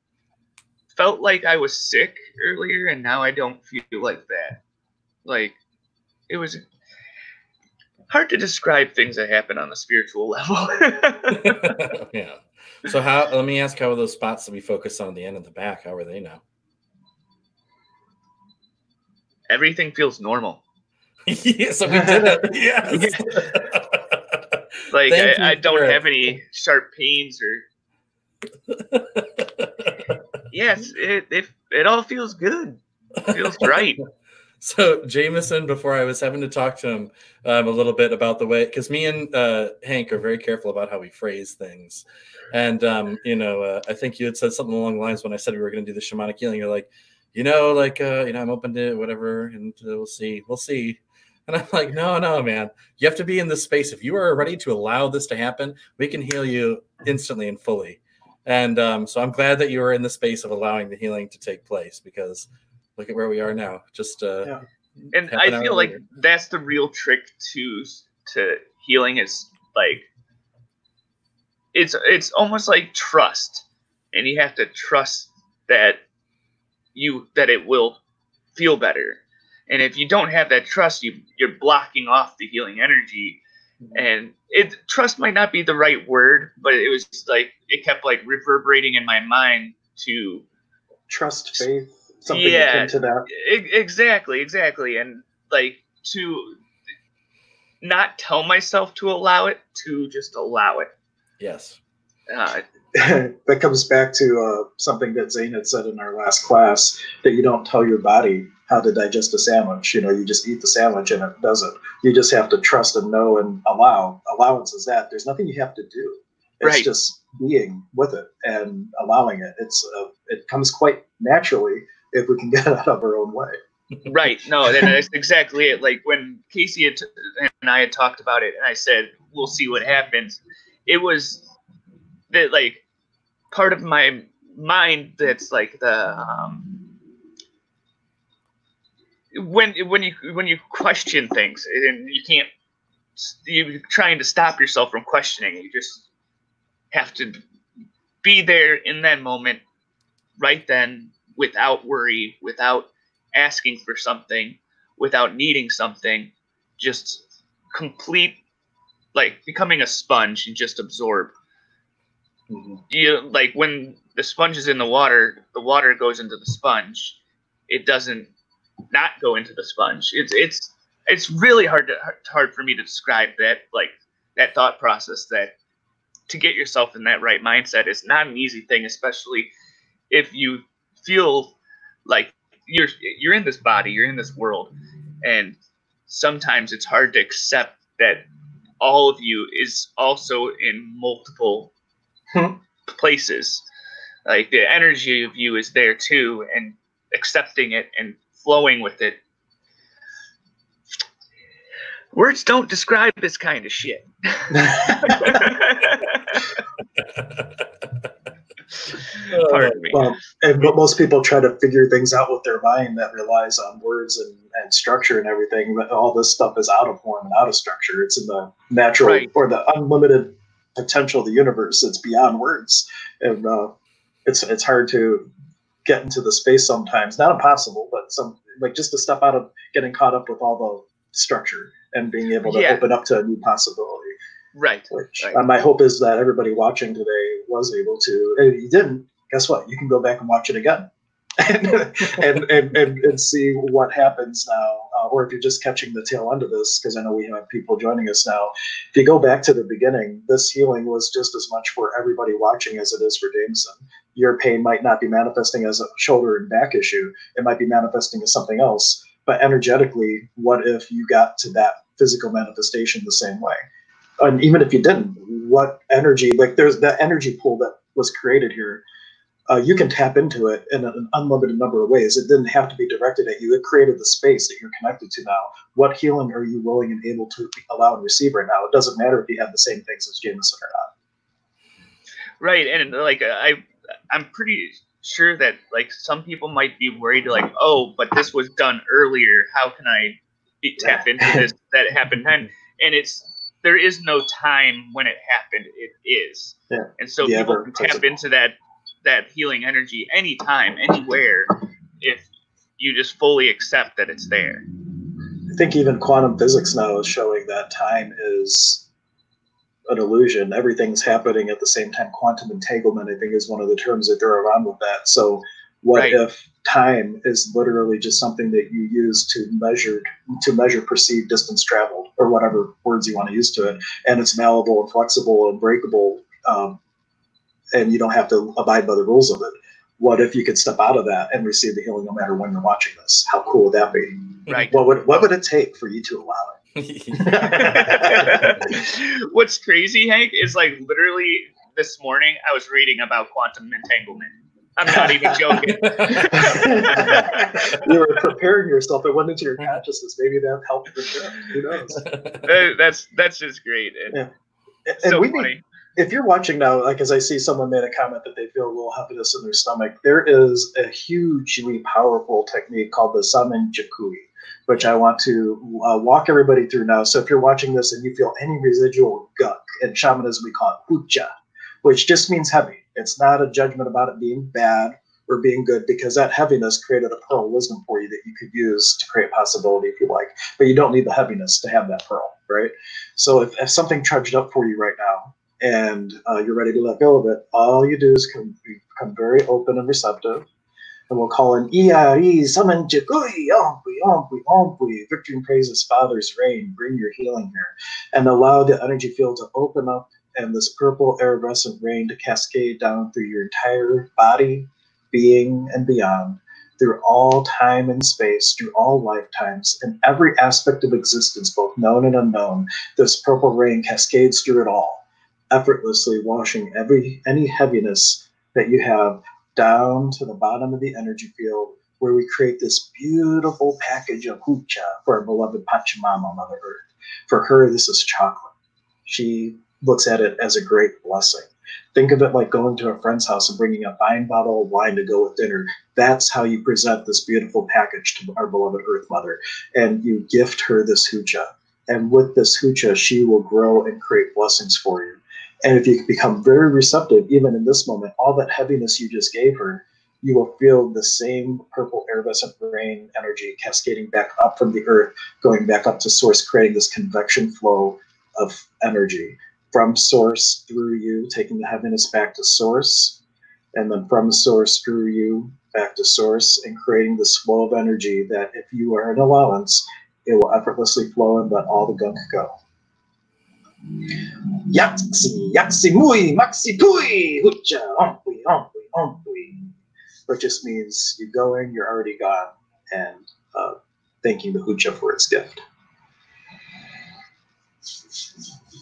felt like I was sick earlier, and now I don't feel like that. Like it was hard to describe things that happen on the spiritual level. [LAUGHS] [LAUGHS]
yeah. So how? Let me ask how are those spots that we focus on the end and the back? How are they now?
Everything feels normal. [LAUGHS]
yes, we did it. Yes.
like I, I, don't have any sharp pains or. Yes, it, it it all feels good. Feels right. [LAUGHS]
So Jameson, before I was having to talk to him um, a little bit about the way, because me and uh, Hank are very careful about how we phrase things, and um, you know, uh, I think you had said something along the lines when I said we were going to do the shamanic healing. You're like, you know, like uh, you know, I'm open to whatever, and uh, we'll see, we'll see. And I'm like, no, no, man. You have to be in this space. If you are ready to allow this to happen, we can heal you instantly and fully. And um, so I'm glad that you are in the space of allowing the healing to take place because look at where we are now. Just uh,
yeah. and I feel like later. that's the real trick to to healing is like it's it's almost like trust, and you have to trust that you that it will feel better and if you don't have that trust, you you're blocking off the healing energy. Mm-hmm. And it trust might not be the right word, but it was like it kept like reverberating in my mind to
trust faith something yeah, akin to that.
Exactly, exactly. And like to not tell myself to allow it, to just allow it.
Yes.
Uh, [LAUGHS]
that comes back to uh, something that Zane had said in our last class that you don't tell your body how to digest a sandwich. You know, you just eat the sandwich and it does it. You just have to trust and know and allow. Allowance is that. There's nothing you have to do. It's right. just being with it and allowing it. It's uh, it comes quite naturally if we can get it out of our own way.
right. No, and [LAUGHS] that's exactly it. Like when Casey and I had talked about it, and I said we'll see what happens. It was that like part of my mind that's like the um, when when you when you question things and you can't you're trying to stop yourself from questioning you just have to be there in that moment right then without worry without asking for something without needing something just complete like becoming a sponge and just absorb mm-hmm. you like when the sponge is in the water the water goes into the sponge it doesn't not go into the sponge. It's it's it's really hard to hard for me to describe that like that thought process that to get yourself in that right mindset is not an easy thing, especially if you feel like you're you're in this body, you're in this world, and sometimes it's hard to accept that all of you is also in multiple. [LAUGHS] places. Like the energy of you is there too, and accepting it and flowing with it. Words don't describe this kind of shit. [LAUGHS] Uh, Pardon me.
Well, and but most people try to figure things out with their mind that relies on words and, and structure and everything. But all this stuff is out of form and out of structure. It's in the natural right. or the unlimited potential of the universe. It's beyond words, and uh, it's it's hard to get into the space sometimes. Not impossible, but some like just to step out of getting caught up with all the structure and being able to yeah. open up to a new possibility.
Right.
Which
right.
Uh, my hope is that everybody watching today was able to. If you didn't, guess what? You can go back and watch it again and, and, and, and, see what happens now. Uh, or if you're just catching the tail end of this, because I know we have people joining us now. If you go back to the beginning, this healing was just as much for everybody watching as it is for Jameson. Your pain might not be manifesting as a shoulder and back issue, it might be manifesting as something else. But energetically, what if you got to that physical manifestation the same way? And even if you didn't, what energy, like there's that energy pool that was created here uh, you can tap into it in an unlimited number of ways. It didn't have to be directed at you. It created the space that you're connected to now. What healing are you willing and able to allow and receive right now? It doesn't matter if you have the same things as Jameson or not.
Right, and like I, I'm pretty sure that like some people might be worried, like, oh, but this was done earlier. How can I be, tap into this that happened then? And it's there is no time when it happened. It is,
yeah.
and so yeah, people can tap into that that healing energy anytime, anywhere, if you just fully accept that it's there.
I think even quantum physics now is showing that time is an illusion. Everything's happening at the same time. Quantum entanglement, I think, is one of the terms that throw around with that. So, what right. if time is literally just something that you use to measure to measure perceived distance traveled, or whatever words you want to use to it, and it's malleable and flexible and breakable um, and you don't have to abide by the rules of it. What if you could step out of that and receive the healing no matter when you're watching this? How cool would that be?
Right.
What would what would it take for you to allow it? [LAUGHS] [LAUGHS]
What's crazy, Hank, is like literally this morning I was reading about quantum entanglement. I'm not even joking. [LAUGHS]
you were preparing yourself. It went into your consciousness. Maybe that helped the show. Who knows?
that's that's just great. And,
yeah. and so we funny. Need, if you're watching now, like as I see someone made a comment that they feel a little heaviness in their stomach, there is a hugely powerful technique called the Samen Jikui, which I want to uh, walk everybody through now. So if you're watching this and you feel any residual guk, in shamanism we call it hucha, which just means heavy. It's not a judgment about it being bad or being good because that heaviness created a pearl wisdom for you that you could use to create possibility if you like. But you don't need the heaviness to have that pearl, right? So if, if something charged up for you right now, and uh, you're ready to let go of it, all you do is come, become very open and receptive. And we'll call in Iari, summon Jikui, Ompui, Ompui, Ompui, victory and praise his Father's reign, bring your healing here. And allow the energy field to open up and this purple iridescent rain to cascade down through your entire body, being, and beyond, through all time and space, through all lifetimes, in every aspect of existence, both known and unknown. This purple rain cascades through it all effortlessly washing every any heaviness that you have down to the bottom of the energy field where we create this beautiful package of hucha for our beloved Pachamama, Mother Earth. For her, this is chocolate. She looks at it as a great blessing. Think of it like going to a friend's house and bringing a fine bottle of wine to go with dinner. That's how you present this beautiful package to our beloved Earth Mother. And you gift her this hucha. And with this hucha, she will grow and create blessings for you. And if you become very receptive, even in this moment, all that heaviness you just gave her, you will feel the same purple iridescent rain energy cascading back up from the earth, going back up to source, creating this convection flow of energy from source through you, taking the heaviness back to source, and then from source through you back to source, and creating this flow of energy that if you are in allowance, it will effortlessly flow and let all the gunk go. Yaksi, yaksi mui, maxi pui, hucha, ompui, ompui, ompui. Which just means you're going, you're already gone, and uh, thanking the hucha for its gift.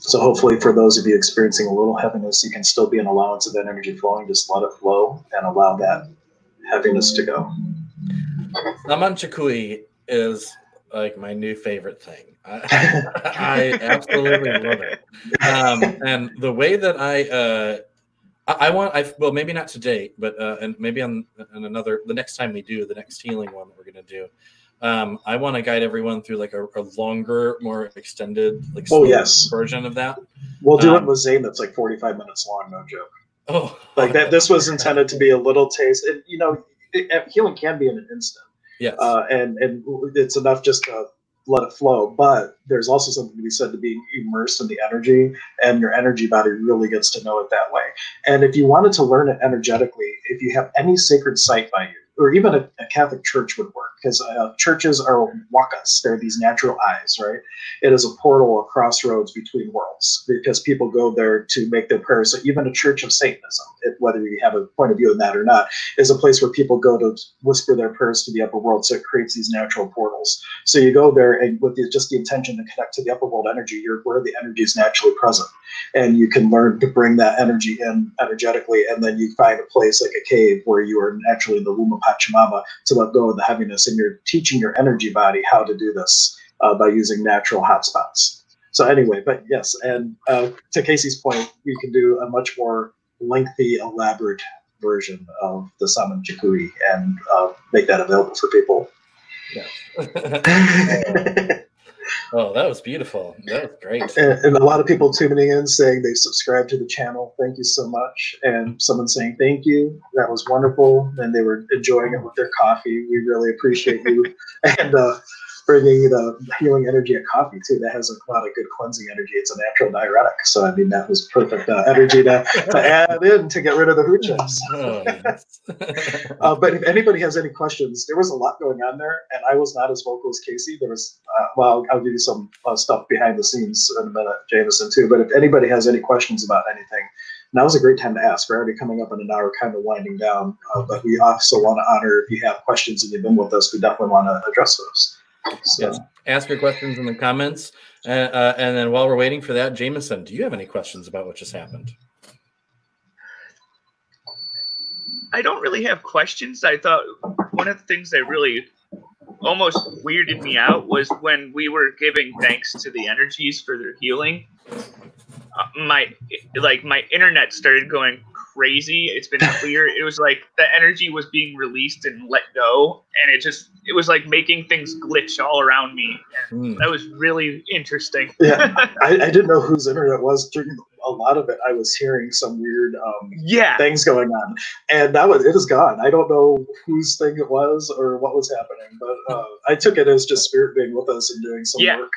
So hopefully for those of you experiencing a little heaviness, you can still be an allowance of that energy flowing. Just let it flow and allow that heaviness to go.
Namanchakui is like my new favorite thing. I, [LAUGHS] I absolutely love it. Um, and the way that I, uh, I, I want, I well, maybe not today, but uh, and maybe on, on another, the next time we do the next healing one that we're gonna do. Um, I want to guide everyone through like a, a longer, more extended, like
oh yes
version of that.
We'll do um, it with Zane. That's like forty five minutes long. No joke.
Oh,
like that. This was intended to be a little taste. And you know, it, healing can be in an instant.
Yes.
Uh, and and it's enough just to let it flow. But there's also something to be said to being immersed in the energy, and your energy body really gets to know it that way. And if you wanted to learn it energetically, if you have any sacred site by you, or even a, a Catholic church would work because uh, churches are wakas. They're these natural eyes, right? It is a portal, a crossroads between worlds because people go there to make their prayers. So even a church of Satanism, it, whether you have a point of view in that or not, is a place where people go to whisper their prayers to the upper world. So it creates these natural portals. So you go there and with the, just the intention to connect to the upper world energy, you're where the energy is naturally present, and you can learn to bring that energy in energetically, and then you find a place like a cave where you are naturally in the womb of Pachamama to let go of the heaviness, and you're teaching your energy body how to do this uh, by using natural hotspots. So anyway, but yes, and uh, to Casey's point, we can do a much more lengthy, elaborate version of the Saman Chikui and uh, make that available for people.
Yeah. [LAUGHS] [LAUGHS] Oh, that was beautiful. That was great.
And, and, a lot of people tuning in saying they subscribed to the channel. Thank you so much. And someone saying thank you. That was wonderful. And they were enjoying it with their coffee. We really appreciate you. [LAUGHS] and uh, bringing the healing energy of coffee too. That has a lot of good cleansing energy. It's a natural diuretic. So I mean, that was perfect uh, energy to, to [LAUGHS] add in to get rid of the hoo chips. Oh, [LAUGHS] uh, but if anybody has any questions, there was a lot going on there, and I was not as vocal as Casey. There was, uh, well, I'll, give you some uh, stuff behind the scenes in a minute, Jameson too. But if anybody has any questions about anything. Now's a great time to ask. We're already coming up in an hour, kind of winding down, uh, but we also want to honor if you have questions and you've been with us, we definitely want to address those.
So. Yes. Ask your questions in the comments. Uh, uh, and then while we're waiting for that, Jameson, do you have any questions about what just happened?
I don't really have questions. I thought one of the things that really almost weirded me out was when we were giving thanks to the energies for their healing. Uh, my like my internet started going crazy. It's been clear. it was like the energy was being released and let go, and it just it was like making things glitch all around me. Mm. That was really interesting.
yeah, [LAUGHS] I, I, didn't know whose internet was during a lot of it. I was hearing some weird um,
yeah
things going on, and that was it is gone. I don't know whose thing it was or what was happening, but uh, I took it as just spirit being with us and doing some yeah, work.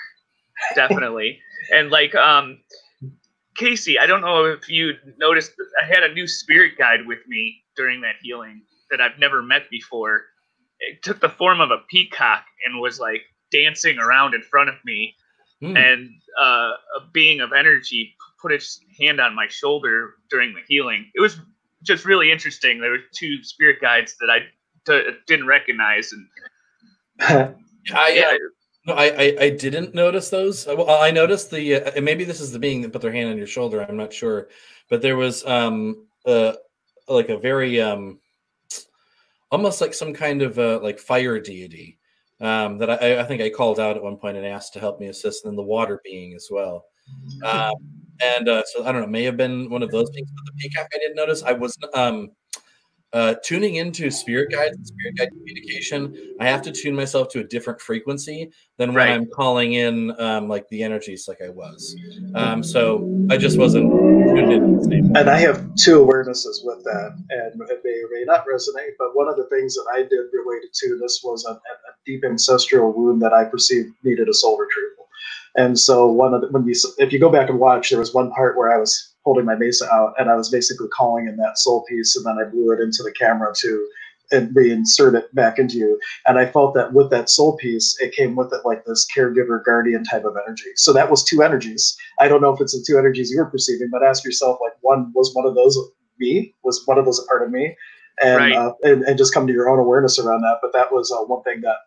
definitely, and like um Casey, I don't know if you noticed, I had a new spirit guide with me during that healing that I've never met before. It took the form of a peacock and was like dancing around in front of me. Mm. And uh, a being of energy put its hand on my shoulder during the healing. It was just really interesting. There were two spirit guides that I d- didn't recognize, and [LAUGHS]
I, yeah, no, I, I, I didn't notice those. Uh, well, I noticed the uh, maybe this is the being that put their hand on your shoulder. I'm not sure, but there was um uh like a very um almost like some kind of uh, like fire deity um, that I, I think I called out at one point and asked to help me assist, and then the water being as well. Um, and uh, so I don't know, may have been one of those things. But the peacock I didn't notice. I was um uh, tuning into spirit guides and spirit guide communication, I have to tune myself to a different frequency than when right. I'm calling in um, like the energies like I was. Um, so I just wasn't tuned in.
And I have two awarenesses with that, and it may or may not resonate. But one of the things that I did related to this was a, a deep ancestral wound that I perceived needed a soul retrieval. And so one of the, when you if you go back and watch, there was one part where I was holding my mesa out, and I was basically calling in that soul piece, and then I blew it into the camera to and reinsert it back into you. And I felt that with that soul piece, it came with it like this caregiver guardian type of energy. So that was two energies. I don't know if it's the two energies you were perceiving, but ask yourself like one was one of those me was one of those a part of me, and right. uh, and, and just come to your own awareness around that. But that was uh, one thing that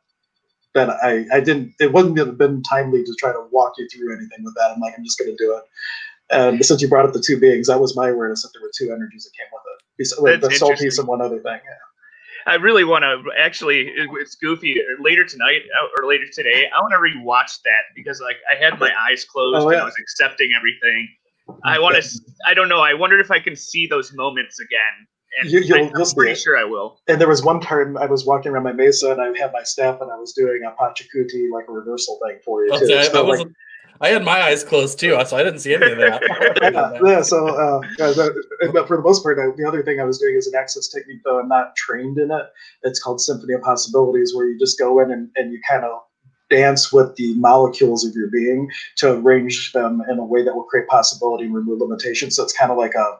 that I I didn't it wouldn't have been timely to try to walk you through anything with that. I'm like I'm just going to do it. And since you brought up the two beings, that was my awareness that there were two energies that came with it. the soul piece and one other thing. Yeah.
I really want to actually. It's goofy. Later tonight uh, or later today, I want to rewatch that because like I had my eyes closed oh, yeah. and I was accepting everything. I want to. I don't know. I wondered if I can see those moments again. And you, you'll, I, am pretty sure I will.
And there was one time I was walking around my mesa and I had my staff and I was doing a pachacuti like a reversal thing for you too. so,
like, I had my eyes closed too, so I didn't see any of that. [LAUGHS]
yeah, yeah, so uh, but for the most part, the other thing I was doing is an access technique, though I'm not trained in it. It's called Symphony of Possibilities, where you just go in and, and you kind of dance with the molecules of your being to arrange them in a way that will create possibility and remove limitations. So it's kind of like a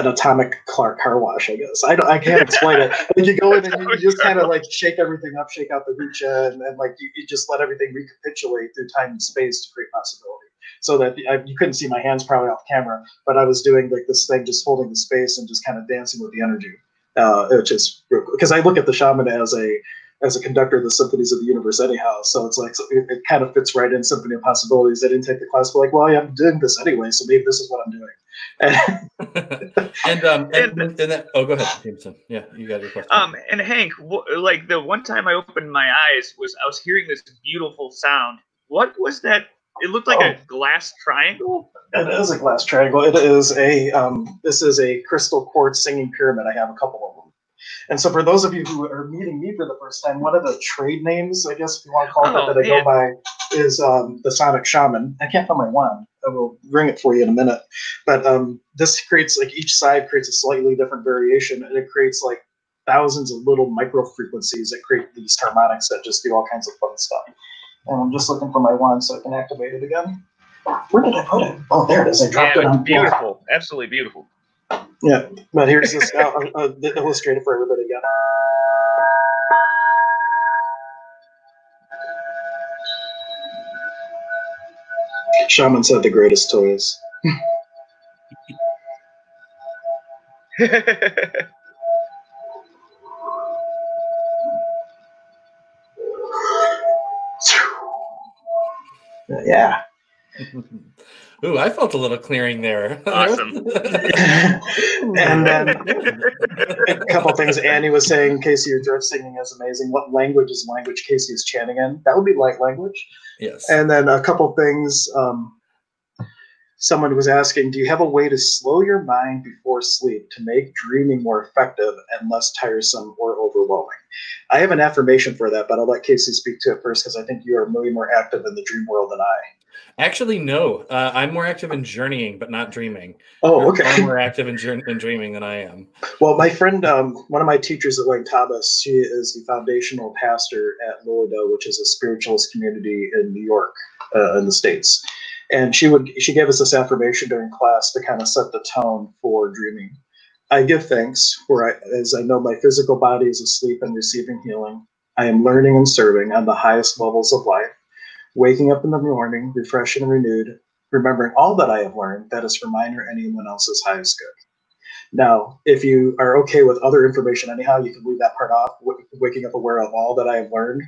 an atomic car, car wash, I guess. I, don't, I can't explain it. [LAUGHS] Like you go in and you, you just kind of like shake everything up, shake out the hucha, and, and like you, you, just let everything recapitulate through time and space to create possibility. So that I, you couldn't see my hands probably off camera, but I was doing like this thing, just holding the space and just kind of dancing with the energy. Uh, which is because I look at the shaman as a as a conductor of the symphonies of the universe anyhow. So it's like so it, it, kind of fits right in Symphony of Possibilities. I didn't take the class, but like, well, yeah, I'm doing this anyway, so maybe this is what I'm doing.
and [LAUGHS] um and, and, and then, oh, go ahead, Jameson. Yeah, you got your question.
Um, and Hank, like the one time I opened my eyes was I was hearing this beautiful sound. What was that? It looked like oh. a glass triangle.
It is a glass triangle. It is a um. This is a crystal quartz singing pyramid. I have a couple of them. And so, for those of you who are meeting me for the first time, one of the trade names, I guess if you want to call it oh, that, that I go by, is um, the Sonic Shaman. I can't find my wand. I will bring it for you in a minute. But um, this creates like each side creates a slightly different variation, and it creates like thousands of little micro frequencies that create these harmonics that just do all kinds of fun stuff. And I'm just looking for my wand so I can activate it again. Where did I put it? Oh, there it is. I dropped yeah, it on
Beautiful. Absolutely beautiful.
Yeah, but here's this uh, uh, illustrated for everybody again. Shaman said the greatest toys. [LAUGHS] yeah. [LAUGHS]
Ooh, I felt a little clearing there.
Awesome. [LAUGHS]
and then a couple things Annie was saying, Casey, your drift singing is amazing. What language is language Casey is chanting in? That would be light language.
Yes.
And then a couple things. Um, someone was asking, do you have a way to slow your mind before sleep to make dreaming more effective and less tiresome or overwhelming? I have an affirmation for that, but I'll let Casey speak to it first because I think you are way more active in the dream world than I.
Actually, no. Uh, I'm more active in journeying, but not dreaming.
Oh, okay.
I'm more [LAUGHS] active in, in dreaming than I am.
Well, my friend, um, one of my teachers at Wayne Thomas, she is the foundational pastor at Lily Dale, which is a spiritualist community in New York, uh, in the states. And she would she gave us this affirmation during class to kind of set the tone for dreaming. I give thanks for I, as I know my physical body is asleep and receiving healing. I am learning and serving on the highest levels of life waking up in the morning, refreshed and renewed, remembering all that I have learned, that is for mine or anyone else's highest good. Now, if you are okay with other information anyhow, you can leave that part off, w- waking up aware of all that I have learned,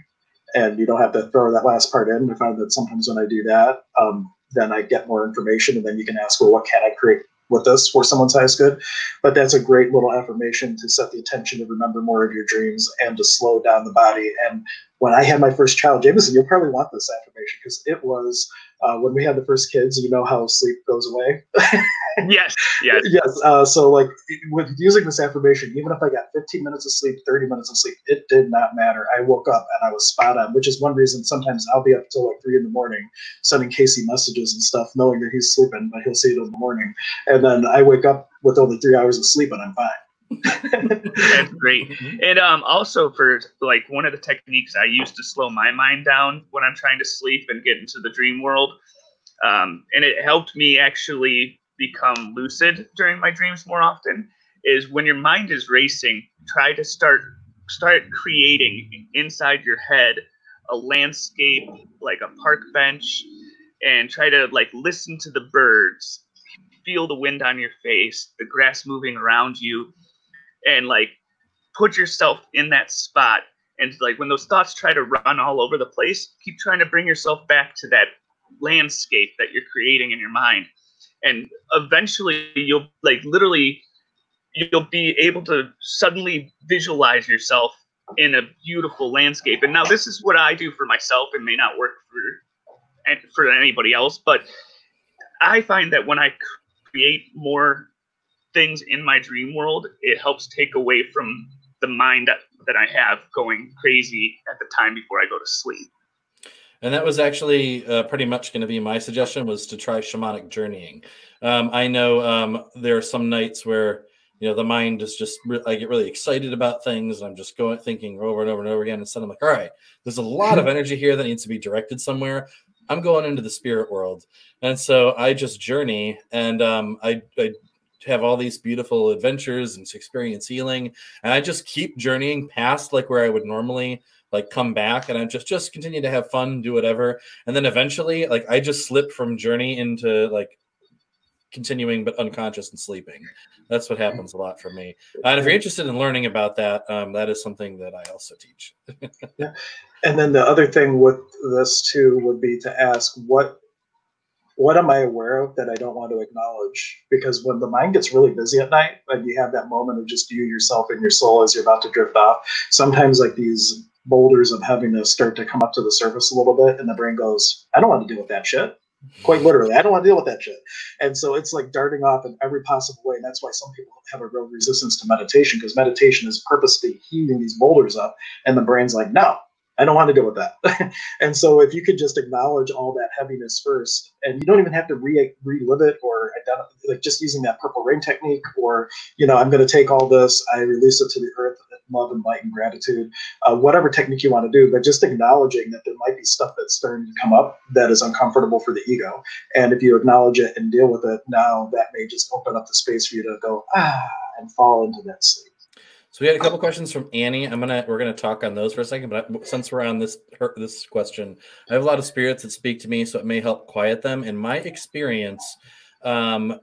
and you don't have to throw that last part in. I find that sometimes when I do that, um, then I get more information, and then you can ask, well, what can I create with us for someone's highest good? But that's a great little affirmation to set the attention to remember more of your dreams and to slow down the body and when I had my first child, Jameson, you'll probably want this affirmation because it was uh, when we had the first kids. You know how sleep goes away. [LAUGHS]
yes, yes,
yes. Uh, so like with using this affirmation, even if I got 15 minutes of sleep, 30 minutes of sleep, it did not matter. I woke up and I was spot on, which is one reason sometimes I'll be up till like three in the morning sending Casey messages and stuff, knowing that he's sleeping, but he'll see it in the morning, and then I wake up with only three hours of sleep and I'm fine.
That's great. Mm-hmm. And um, also for like one of the techniques I use to slow my mind down when I'm trying to sleep and get into the dream world, um, and it helped me actually become lucid during my dreams more often. Is when your mind is racing, try to start start creating inside your head a landscape like a park bench, and try to like listen to the birds, feel the wind on your face, the grass moving around you and like put yourself in that spot and like when those thoughts try to run all over the place keep trying to bring yourself back to that landscape that you're creating in your mind. And eventually you'll like literally you'll be able to suddenly visualize yourself in a beautiful landscape. And now this is what i do for myself. And may not work for for anybody else but i find that when i create more things in my dream world, it helps take away from the mind that, that I have going crazy at the time before I go to sleep.
And that was actually uh, pretty much going to be my suggestion was to try shamanic journeying. Um, I know um, there are some nights where you know the mind is just I get really excited about things and I'm just going thinking over and over and over again. Instead, I'm like, all right, there's a lot of [LAUGHS] energy here that needs to be directed somewhere. I'm going into the spirit world, and so I just journey and um, I, I have all these beautiful adventures and experience healing. And I just keep journeying past like where I would normally like come back and I just just continue to have fun, do whatever. And then eventually like I just slip from journey into like continuing but unconscious and sleeping. That's what happens a lot for me. And if you're interested in learning about that, um, that is something that I also teach. [LAUGHS]
yeah. And then the other thing with this too would be to ask what what am I aware of that I don't want to acknowledge? Because when the mind gets really busy at night and you have that moment of just you, yourself, and your soul as you're about to drift off, sometimes like these boulders of heaviness start to come up to the surface a little bit, and the brain goes, I don't want to deal with that shit quite literally. I don't want to deal with that shit. And so it's like darting off in every possible way. And that's why some people have a real resistance to meditation because meditation is purposely heaving these boulders up. And the brain's like, no, I don't want to deal with that. [LAUGHS] and so if you could just acknowledge all that heaviness first, and you don't even have to re- relive it or identify, like just using that purple rain technique, or, you know, I'm going to take all this, I release it to the earth, love and light and gratitude, uh, whatever technique you want to do, but just acknowledging that there might be stuff that's starting to come up that is uncomfortable for the ego. And if you acknowledge it and deal with it, now that may just open up the space for you to go, ah, and fall into that sleep.
So we had a couple questions from Annie. I'm gonna we're gonna talk on those for a second, but since we're on this her, this question, I have a lot of spirits that speak to me, so it may help quiet them. In my experience, um,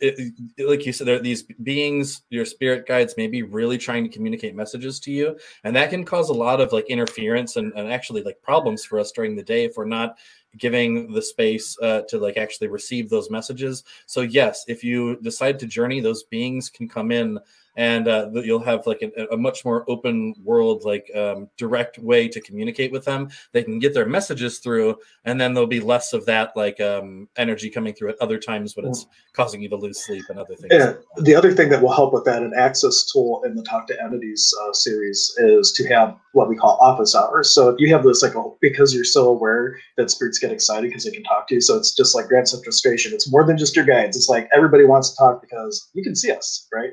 it, it, like you said, there are these beings, your spirit guides, may be really trying to communicate messages to you, and that can cause a lot of like interference and, and actually like problems for us during the day if we're not giving the space uh, to like actually receive those messages. So yes, if you decide to journey, those beings can come in and uh, you'll have like a, a, much more open world like um, direct way to communicate with them. They can get their messages through and then there'll be less of that like um, energy coming through at other times when it's causing you to lose sleep and other things.
Yeah the other thing that will help with that an access tool in the talk to entities uh, series is to have what we call office hours. So if you have this like because you're so aware that spirits get excited because they can talk to you so it's just like grand central station it's more than just your guides it's like everybody wants to talk because you can see us right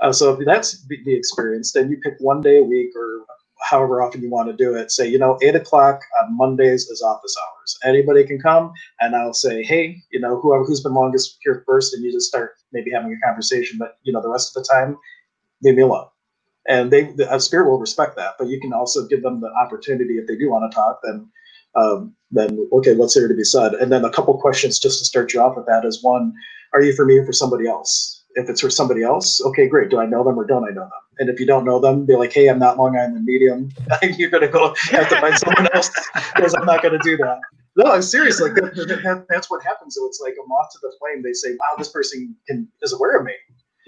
uh, so if that's the experience, then you pick one day a week or however often you want to do it. Say, you know, eight o'clock on Mondays is office hours. Anybody can come, and I'll say, hey, you know, whoever who's been longest here first, and you just start maybe having a conversation. But you know, the rest of the time, leave me alone. And they, the spirit will respect that. But you can also give them the opportunity if they do want to talk. Then, um, then okay, what's there to be said? And then a couple questions just to start you off with that is one, are you for me or for somebody else? if it's for somebody else, okay, great. Do I know them or don't I know them? And if you don't know them, be like, hey, I'm not Long Island Medium. [LAUGHS] You're going to go have to find someone else because I'm not going to do that. No, I'm serious. Like that, that, that's what happens. So it's like a moth to the flame. They say, wow, this person can is aware of me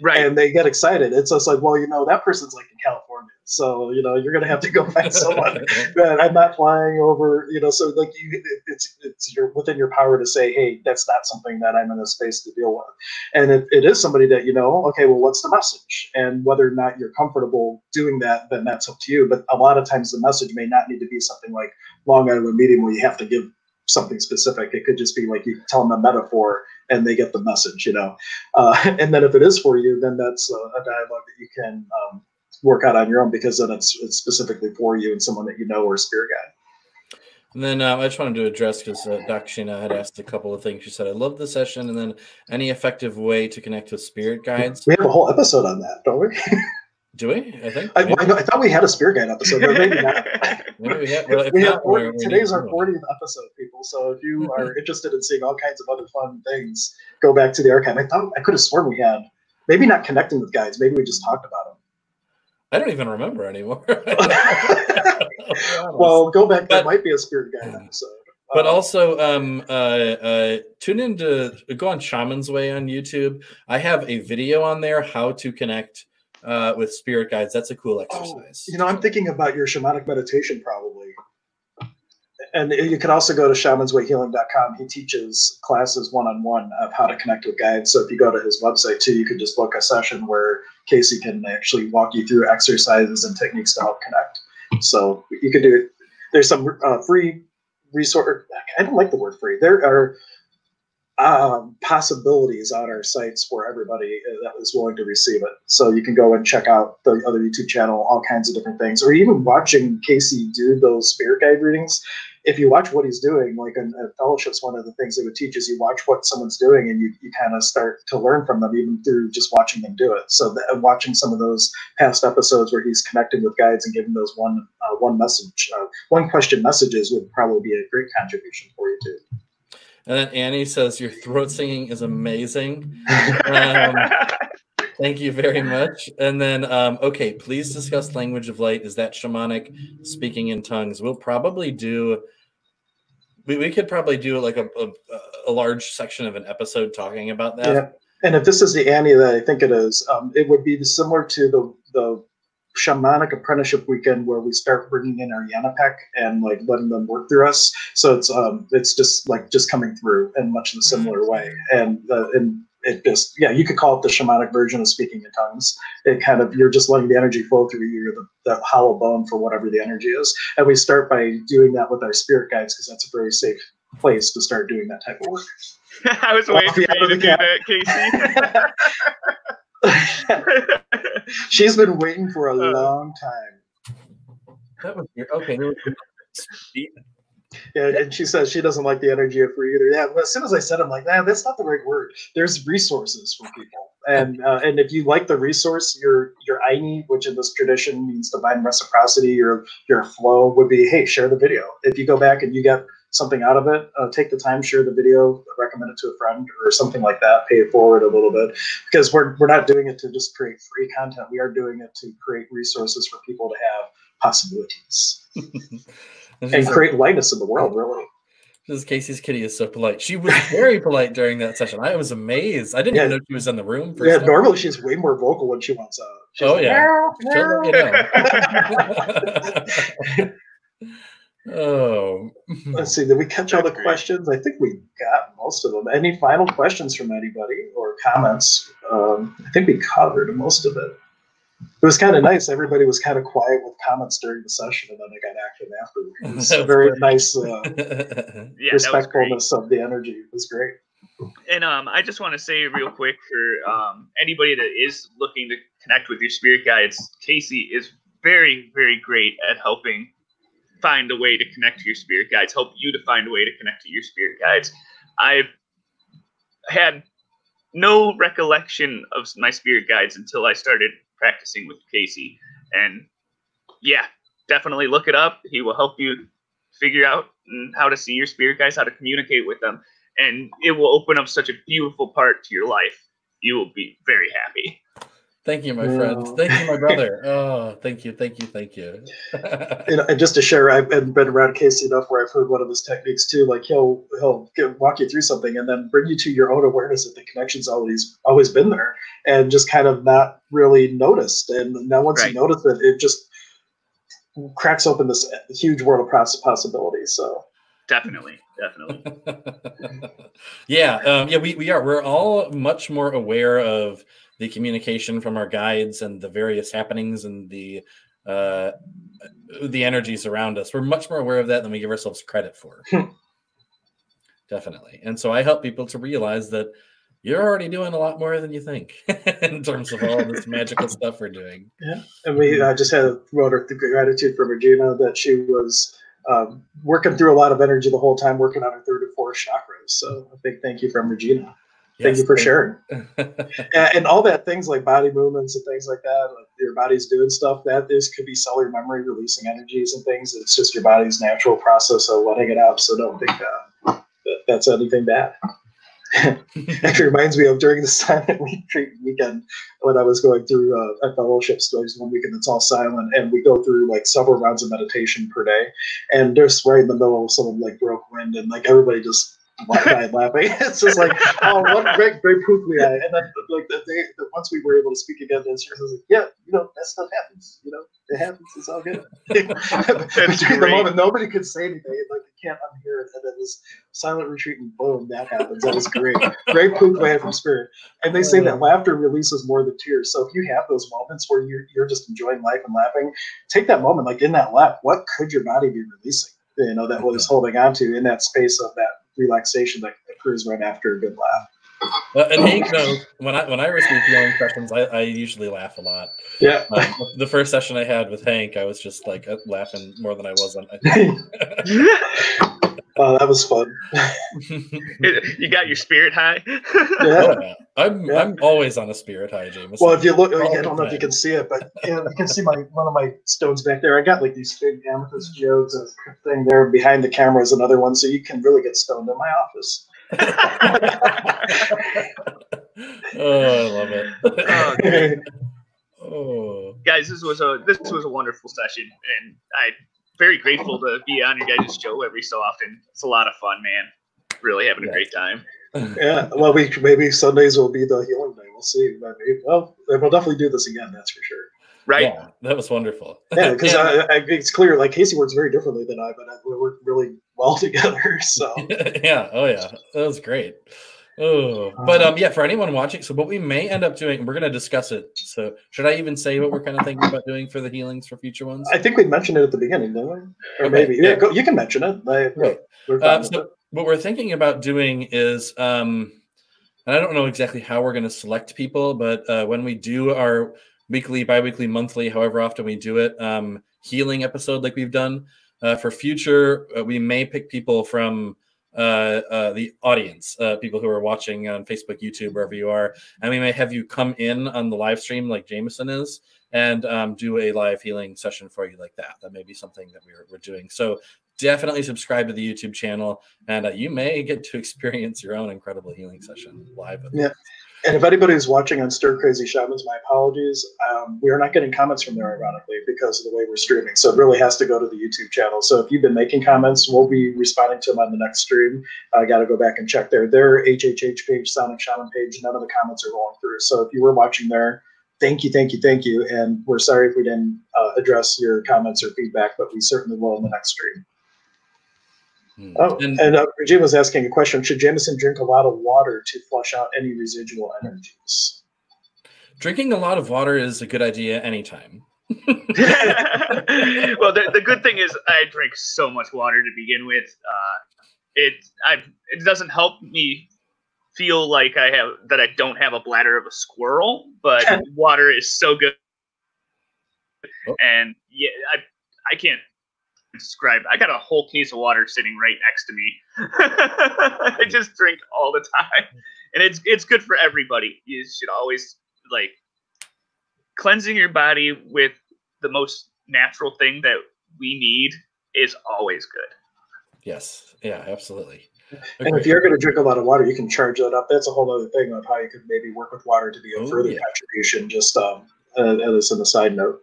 right
and they get excited it's just like well you know that person's like in california so you know you're gonna have to go [LAUGHS] find someone. That i'm not flying over you know so like you it's it's your within your power to say hey that's not something that i'm in a space to deal with. And if it is somebody that you know okay well what's the message? And whether or not you're comfortable doing that then that's up to you. But a lot of times the message may not need to be something like long island medium where you have to give something specific. It could just be like you tell them a metaphor and they get the message, you know. Uh, [LAUGHS] and then if it is for you, then that's a, a dialogue that you can um, work out on your own because then it's, it's specifically for you and someone that you know or a spirit guide.
And then um, I just wanted to address because uh, Dr. Sheena had asked a couple of things. She said, "I love the session," and then any effective way to connect with spirit guides.
We have a whole episode on that, don't we?
Do we? I think.
I, I, thought we had a spirit guide episode, but maybe not. [LAUGHS] maybe we have. Well, we not, 40, today's our 40th episode, people. So if you are interested in seeing all kinds of other fun things, go back to the archive. I thought I could have sworn we had. Maybe not connecting with guides. Maybe we just talked about them.
I don't even remember anymore. [LAUGHS] [LAUGHS]
well, go back. But, might be a spirit guide episode.
But um, also, um, uh, uh, tune in to go on Shaman's Way on YouTube. I have a video on there how to connect uh, with spirit guides. That's a cool oh, exercise.
Oh, you know, I'm thinking about your shamanic meditation probably. And you can also go to shamanswayhealing.com. He teaches classes one on one of how to connect with guides. So if you go to his website too, you could just book a session where Casey can actually walk you through exercises and techniques to help connect. So you can do it. There's some uh, free resource. I don't like the word free. There are um, possibilities on our sites for everybody that is willing to receive it. So you can go and check out the other YouTube channel, all kinds of different things, or even watching Casey do those spirit guide readings. If you watch what he's doing, like in, in fellowships, one of the things they would teach is you watch what someone's doing and you, you kind of start to learn from them, even through just watching them do it. So the, watching some of those past episodes where he's connecting with guides and giving those one uh, one message, uh, one question messages would probably be a great contribution for you too.
And then Annie says, Your throat singing is amazing. Um, [LAUGHS] thank you very much. And then, um, okay, please discuss language of light. Is that shamanic speaking in tongues? We'll probably do. We, we could probably do like a, a, a large section of an episode talking about that. Yeah.
And if this is the Annie that I think it is, um, it would be similar to the the shamanic apprenticeship weekend where we start bringing in our Yanapek and like letting them work through us. So it's um it's just like just coming through in much in a similar way. And uh, and it just yeah you could call it the shamanic version of speaking in tongues. It kind of you're just letting the energy flow through you. You're the, the hollow bone for whatever the energy is. And we start by doing that with our spirit guides because that's a very safe place to start doing that type of work. [LAUGHS]
I was waiting for you to do that, Casey. [LAUGHS] [LAUGHS] [LAUGHS]
She's been waiting for a uh, long time.
That was okay.
Yeah, and she says she doesn't like the energy of free either. Yeah, but as soon as I said, I'm like, nah, that's not the right word. There's resources for people, and uh, and if you like the resource, your your Ayni, which in this tradition means divine reciprocity, your your flow would be, hey, share the video. If you go back and you get something out of it, uh, take the time, share the video, recommend it to a friend or something like that, pay it forward a little bit because we're, we're not doing it to just create free content. We are doing it to create resources for people to have possibilities [LAUGHS] and create lightness in the world, really.
This Casey's kitty is so polite. She was very polite during that session. I was amazed. I didn't yeah. even know she was in the room.
yeah, normally she's way more vocal when she wants out.
She's oh like, yeah, you know. [LAUGHS] [LAUGHS] Oh.
Let's see. Did we catch all the questions? I think we got most of them. Any final questions from anybody or comments? Um, I think we covered most of it. It was kind of nice. Everybody was kind of quiet with comments during the session, and then they got active afterwards. It was a very nice uh, [LAUGHS] yeah, respectfulness of the energy. It was great.
And um, I just want to say real quick for um, anybody that is looking to connect with your spirit guides, Casey is very, very great at helping find a way to connect to your spirit guides, help you to find a way to connect to your spirit guides. I've had no recollection of my spirit guides until I started practicing with Casey. And yeah, definitely look it up. He will help you figure out how to see your spirit guides, how to communicate with them. And it will open up such a beautiful part to your life. You will be very happy.
Thank you, my friend. Thank you, my [LAUGHS] brother. Oh, thank you, thank you, thank you.
you know, and just to share, I've been, been around Casey enough where I've heard one of his techniques too. Like he'll he'll get, walk you through something and then bring you to your own awareness that the connection's always always been there, and just kind of not really noticed. And now once right. you notice it, it just cracks open this huge world of possibilities. So
definitely definitely [LAUGHS]
yeah um, yeah we, we are we're all much more aware of the communication from our guides and the various happenings and the uh, the energies around us. We're much more aware of that than we give ourselves credit for. Hmm. Definitely. And so I help people to realize that you're already doing a lot more than you think [LAUGHS] in terms of all this magical stuff we're doing.
Yeah. And we uh, just had a wrote her gratitude for Regina that she was um, working through a lot of energy the whole time, working on her third and fourth chakras. So a big thank you from Regina. Thank you for sharing. [LAUGHS] and, all that things like body movements and things like that, like your body's doing stuff. That is could be cellular memory releasing energies and things. It's just your body's natural process of letting it out. So don't think uh, that that's anything bad. [LAUGHS] Actually, reminds me of during the [LAUGHS] silent retreat weekend when I was going through uh, a fellowship stories one weekend. It's all silent, and we go through like several rounds of meditation per day. And just right in the middle of someone like broke wind, and like everybody just laughing. [LAUGHS] It's just like, oh, what great, great proof we had. And then, like, the day, the, once we were able to speak again, then she was like, yeah, you know, that stuff happens. You know, it happens. It's all good. [LAUGHS] During the moment, nobody could say anything. Like, you can't unhear it. And then this silent retreat, and boom, that happens. That was great. great poop man from spirit. And they say that laughter releases more than tears. So if you have those moments where you're, you're just enjoying life and laughing, take that moment, like in that laugh, what could your body be releasing? You know, that was holding on to in that space of that relaxation that, cruise right after a good laugh.
Uh, and Hank knows when I when I receive healing sessions, I, I usually laugh a lot.
Yeah.
Um, the first session I had with Hank, I was just like uh, laughing more than I was on. [LAUGHS] [LAUGHS]
oh, that was fun. [LAUGHS]
you got your spirit high.
Yeah.
Oh. I'm
Yeah.
I'm always on a spirit high, James.
Well, if you look,
All
I don't know if you can see it, but yeah, you can see my one of my stones back there. I got like these big amethyst geodes and thing there behind the camera is another one, so you can really get stoned in my office. [LAUGHS]
oh, I love it.
Oh, [LAUGHS] great.
oh,
guys, this was a this was a wonderful session, and I'm very grateful to be on your guys' show every so often. It's a lot of fun, man. Really having a great time.
yeah, well, we maybe Sundays will be the healing day. We'll see. But maybe, well, we'll definitely do this again. That's for sure.
Right?
yeah, that was wonderful.
Yeah, because
Yeah. [LAUGHS]
it's clear like Casey works very differently than I, but I, we work really well [LAUGHS] together. So [LAUGHS]
yeah. Oh yeah. That was great. Oh, but um, yeah. For anyone watching, so what we may end up doing, we're going to discuss it. So, should I even say what we're kind of thinking about doing for the healings for future ones?
I think we mentioned it at the beginning, didn't we? Or
Okay,
maybe yeah.
yeah.
Go, you can mention it. I,
Right.
we're
Um, so
it.
what we're thinking about doing is, um, and I don't know exactly how we're going to select people, but uh, when we do our weekly, biweekly, monthly, however often we do it, um, healing episode like we've done uh, for future, uh, we may pick people from uh, uh, the audience, uh, people who are watching on Facebook, YouTube, wherever you are, and we may have you come in on the live stream like Jameson is. And um, do a live healing session for you like that. That may be something that we're, we're doing. So definitely subscribe to the YouTube channel, and uh, you may get to [LAUGHS] experience your own incredible healing session live.
Yeah. And if anybody who's watching on Stir Crazy Shamans, my apologies. Um, we are not getting comments from there, ironically, because of the way we're streaming. So it really has to go to the YouTube channel. So if you've been making comments, we'll be responding to them on the next stream. I got to go back and check there. Their HHH page, Sonic Shaman page, none of the comments are going through. So if you were watching there, thank you, thank you, thank you. And we're sorry if we didn't uh, address your comments or feedback, but we certainly will in the next stream.
Hmm.
Oh,
and
and uh, Regina was asking a question. Should Jameson drink a lot of water to flush out any residual energies?
drinking a lot of water is a good idea anytime. [LAUGHS]
well, the, the good thing is I drink so much water to begin with. Uh, it I it doesn't help me feel like I have that I don't have a bladder of a squirrel, but [LAUGHS] water is so good.
Oh.
And yeah, I I can't describe. I got a whole case of water sitting right next to me. [LAUGHS] I just drink all the time, and it's it's good for everybody. You should always like cleansing your body with the most natural thing that we need is always good.
Yes. Yeah, absolutely.
And
Okay.
if you're going to drink a lot of water, you can charge that up. That's a whole other thing of how you could maybe work with water to be a
Oh,
further
yeah.
contribution. Just um, uh, as an aside note.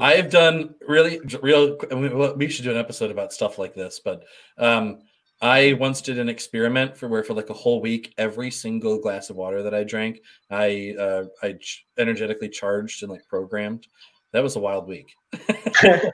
I've done really real. I mean, we should do an episode about stuff like this, but um, I once did an experiment for where for like a whole week, every single glass of water that I drank, I uh, I ch- energetically charged and like programmed. That was a wild week. [LAUGHS] [LAUGHS]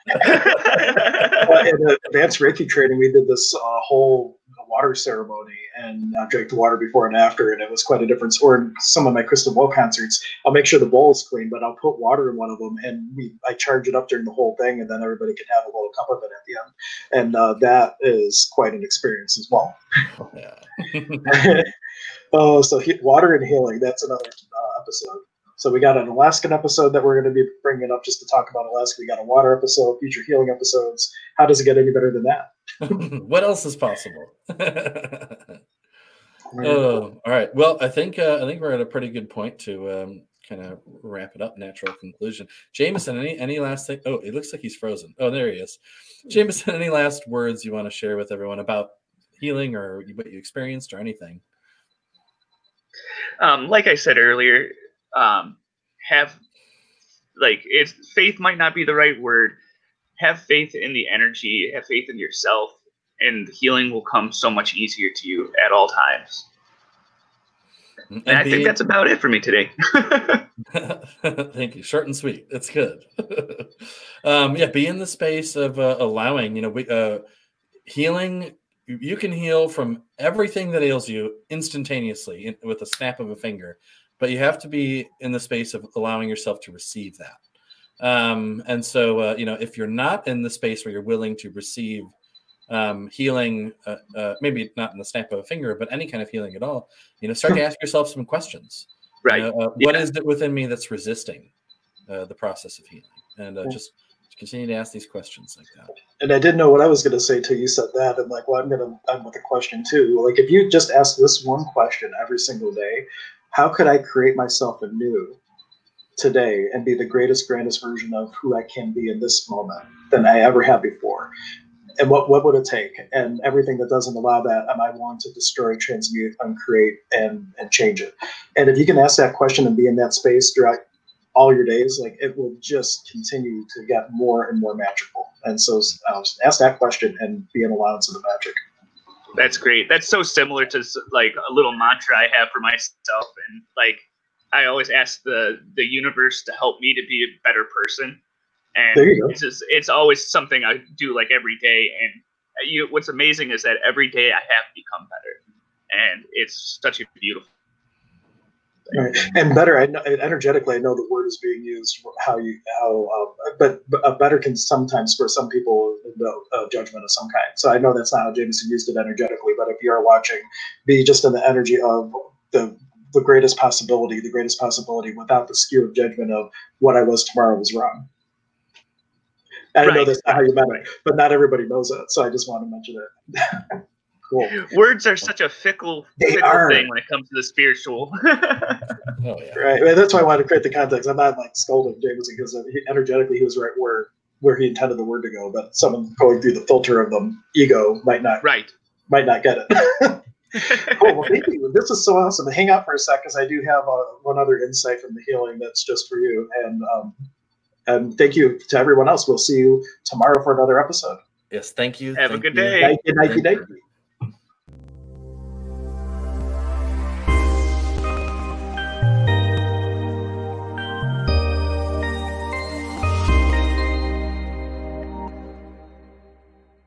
Uh, in the advanced Reiki training, we did this uh, whole water ceremony and I drank the water before and after, and it was quite a difference. Or in some of my Crystal Bowl concerts, I'll make sure the bowl is clean, but I'll put water in one of them, and we I charge it up during the whole thing, and then everybody can have a little cup of it at the end, and uh, that is quite an experience as well.
Yeah. [LAUGHS] [LAUGHS]
oh, so he, water and healing. That's another uh, episode. So we got an Alaskan episode that we're going to be bringing up just to talk about Alaska. We got a water episode, future healing episodes. How does it get any better than that? [LAUGHS]
what else is possible? [LAUGHS] oh, all right. Well, I think uh, I think we're at a pretty good point to um, kind of wrap it up. Natural conclusion. Jameson, any any last thing? Oh, it looks like he's frozen. Oh, there he is. Jameson, any last words you want to share with everyone about healing or what you experienced or anything?
um, like I said earlier, um, have like it's faith might not be the right word. Have faith in the energy. Have faith in yourself, and healing will come so much easier to you at all times.
And,
And I think that's about it for me today. [LAUGHS] [LAUGHS]
Thank you. Short and sweet. It's good. [LAUGHS] um, yeah, be in the space of uh, allowing. You know, we uh, healing. You you can heal from everything that ails you instantaneously in, with a snap of a finger, but you have to be in the space of allowing yourself to receive that. Um, and so, uh, you know, if you're not in the space where you're willing to receive um, healing, uh, uh, maybe not in the snap of a finger, but any kind of healing at all, you know, start to ask yourself some questions.
Right.
You know, uh, what is it within me that's resisting uh, the process of healing? And uh, just continue to ask these questions like that.
And I didn't know what I was going to say till you said that. And like, well, I'm going to, I'm with a question too. Like, if you just ask this one question every single day, how could I create myself anew today and be the greatest, grandest version of who I can be in this moment than I ever have before? And what, what would it take? And everything that doesn't allow that, am I willing to destroy, transmute, uncreate, and and change it? And if you can ask that question and be in that space throughout all your days, like it will just continue to get more and more magical. And so uh, ask that question and be an allowance of the magic.
That's great. That's so similar to like a little mantra I have for myself, and like I always ask the the universe to help me to be a better person. And it's just it's always something I do like every day. And uh, you, what's amazing is that every day I have become better, and it's such a beautiful
Right. And better, I know, energetically, I know the word is being used how you how, um, but, but uh, better can sometimes for some people the uh, judgment of some kind. So I know that's not how Jameson used it energetically, but if you are watching, be just in the energy of the the greatest possibility, the greatest possibility, without the skew of judgment of what I was tomorrow was wrong. I right. know that's not how you meant it, but not everybody knows it. So I just want to mention it. [LAUGHS]
Cool. Words are such a fickle, fickle thing when it comes to the spiritual. [LAUGHS]
oh, yeah. Right. And that's why I wanted to create the context. I'm not like scolding James because he, energetically he was right where where he intended the word to go, but someone going through the filter of the ego might not
right
might not get it. [LAUGHS] cool. Well, thank you. This is so awesome. Hang out for a sec because I do have uh, one other insight from the healing that's just for you. And um, and thank you to everyone else. We'll see you tomorrow for another episode.
Yes, thank you.
Have
thank
a good you. day.
Night, night, night.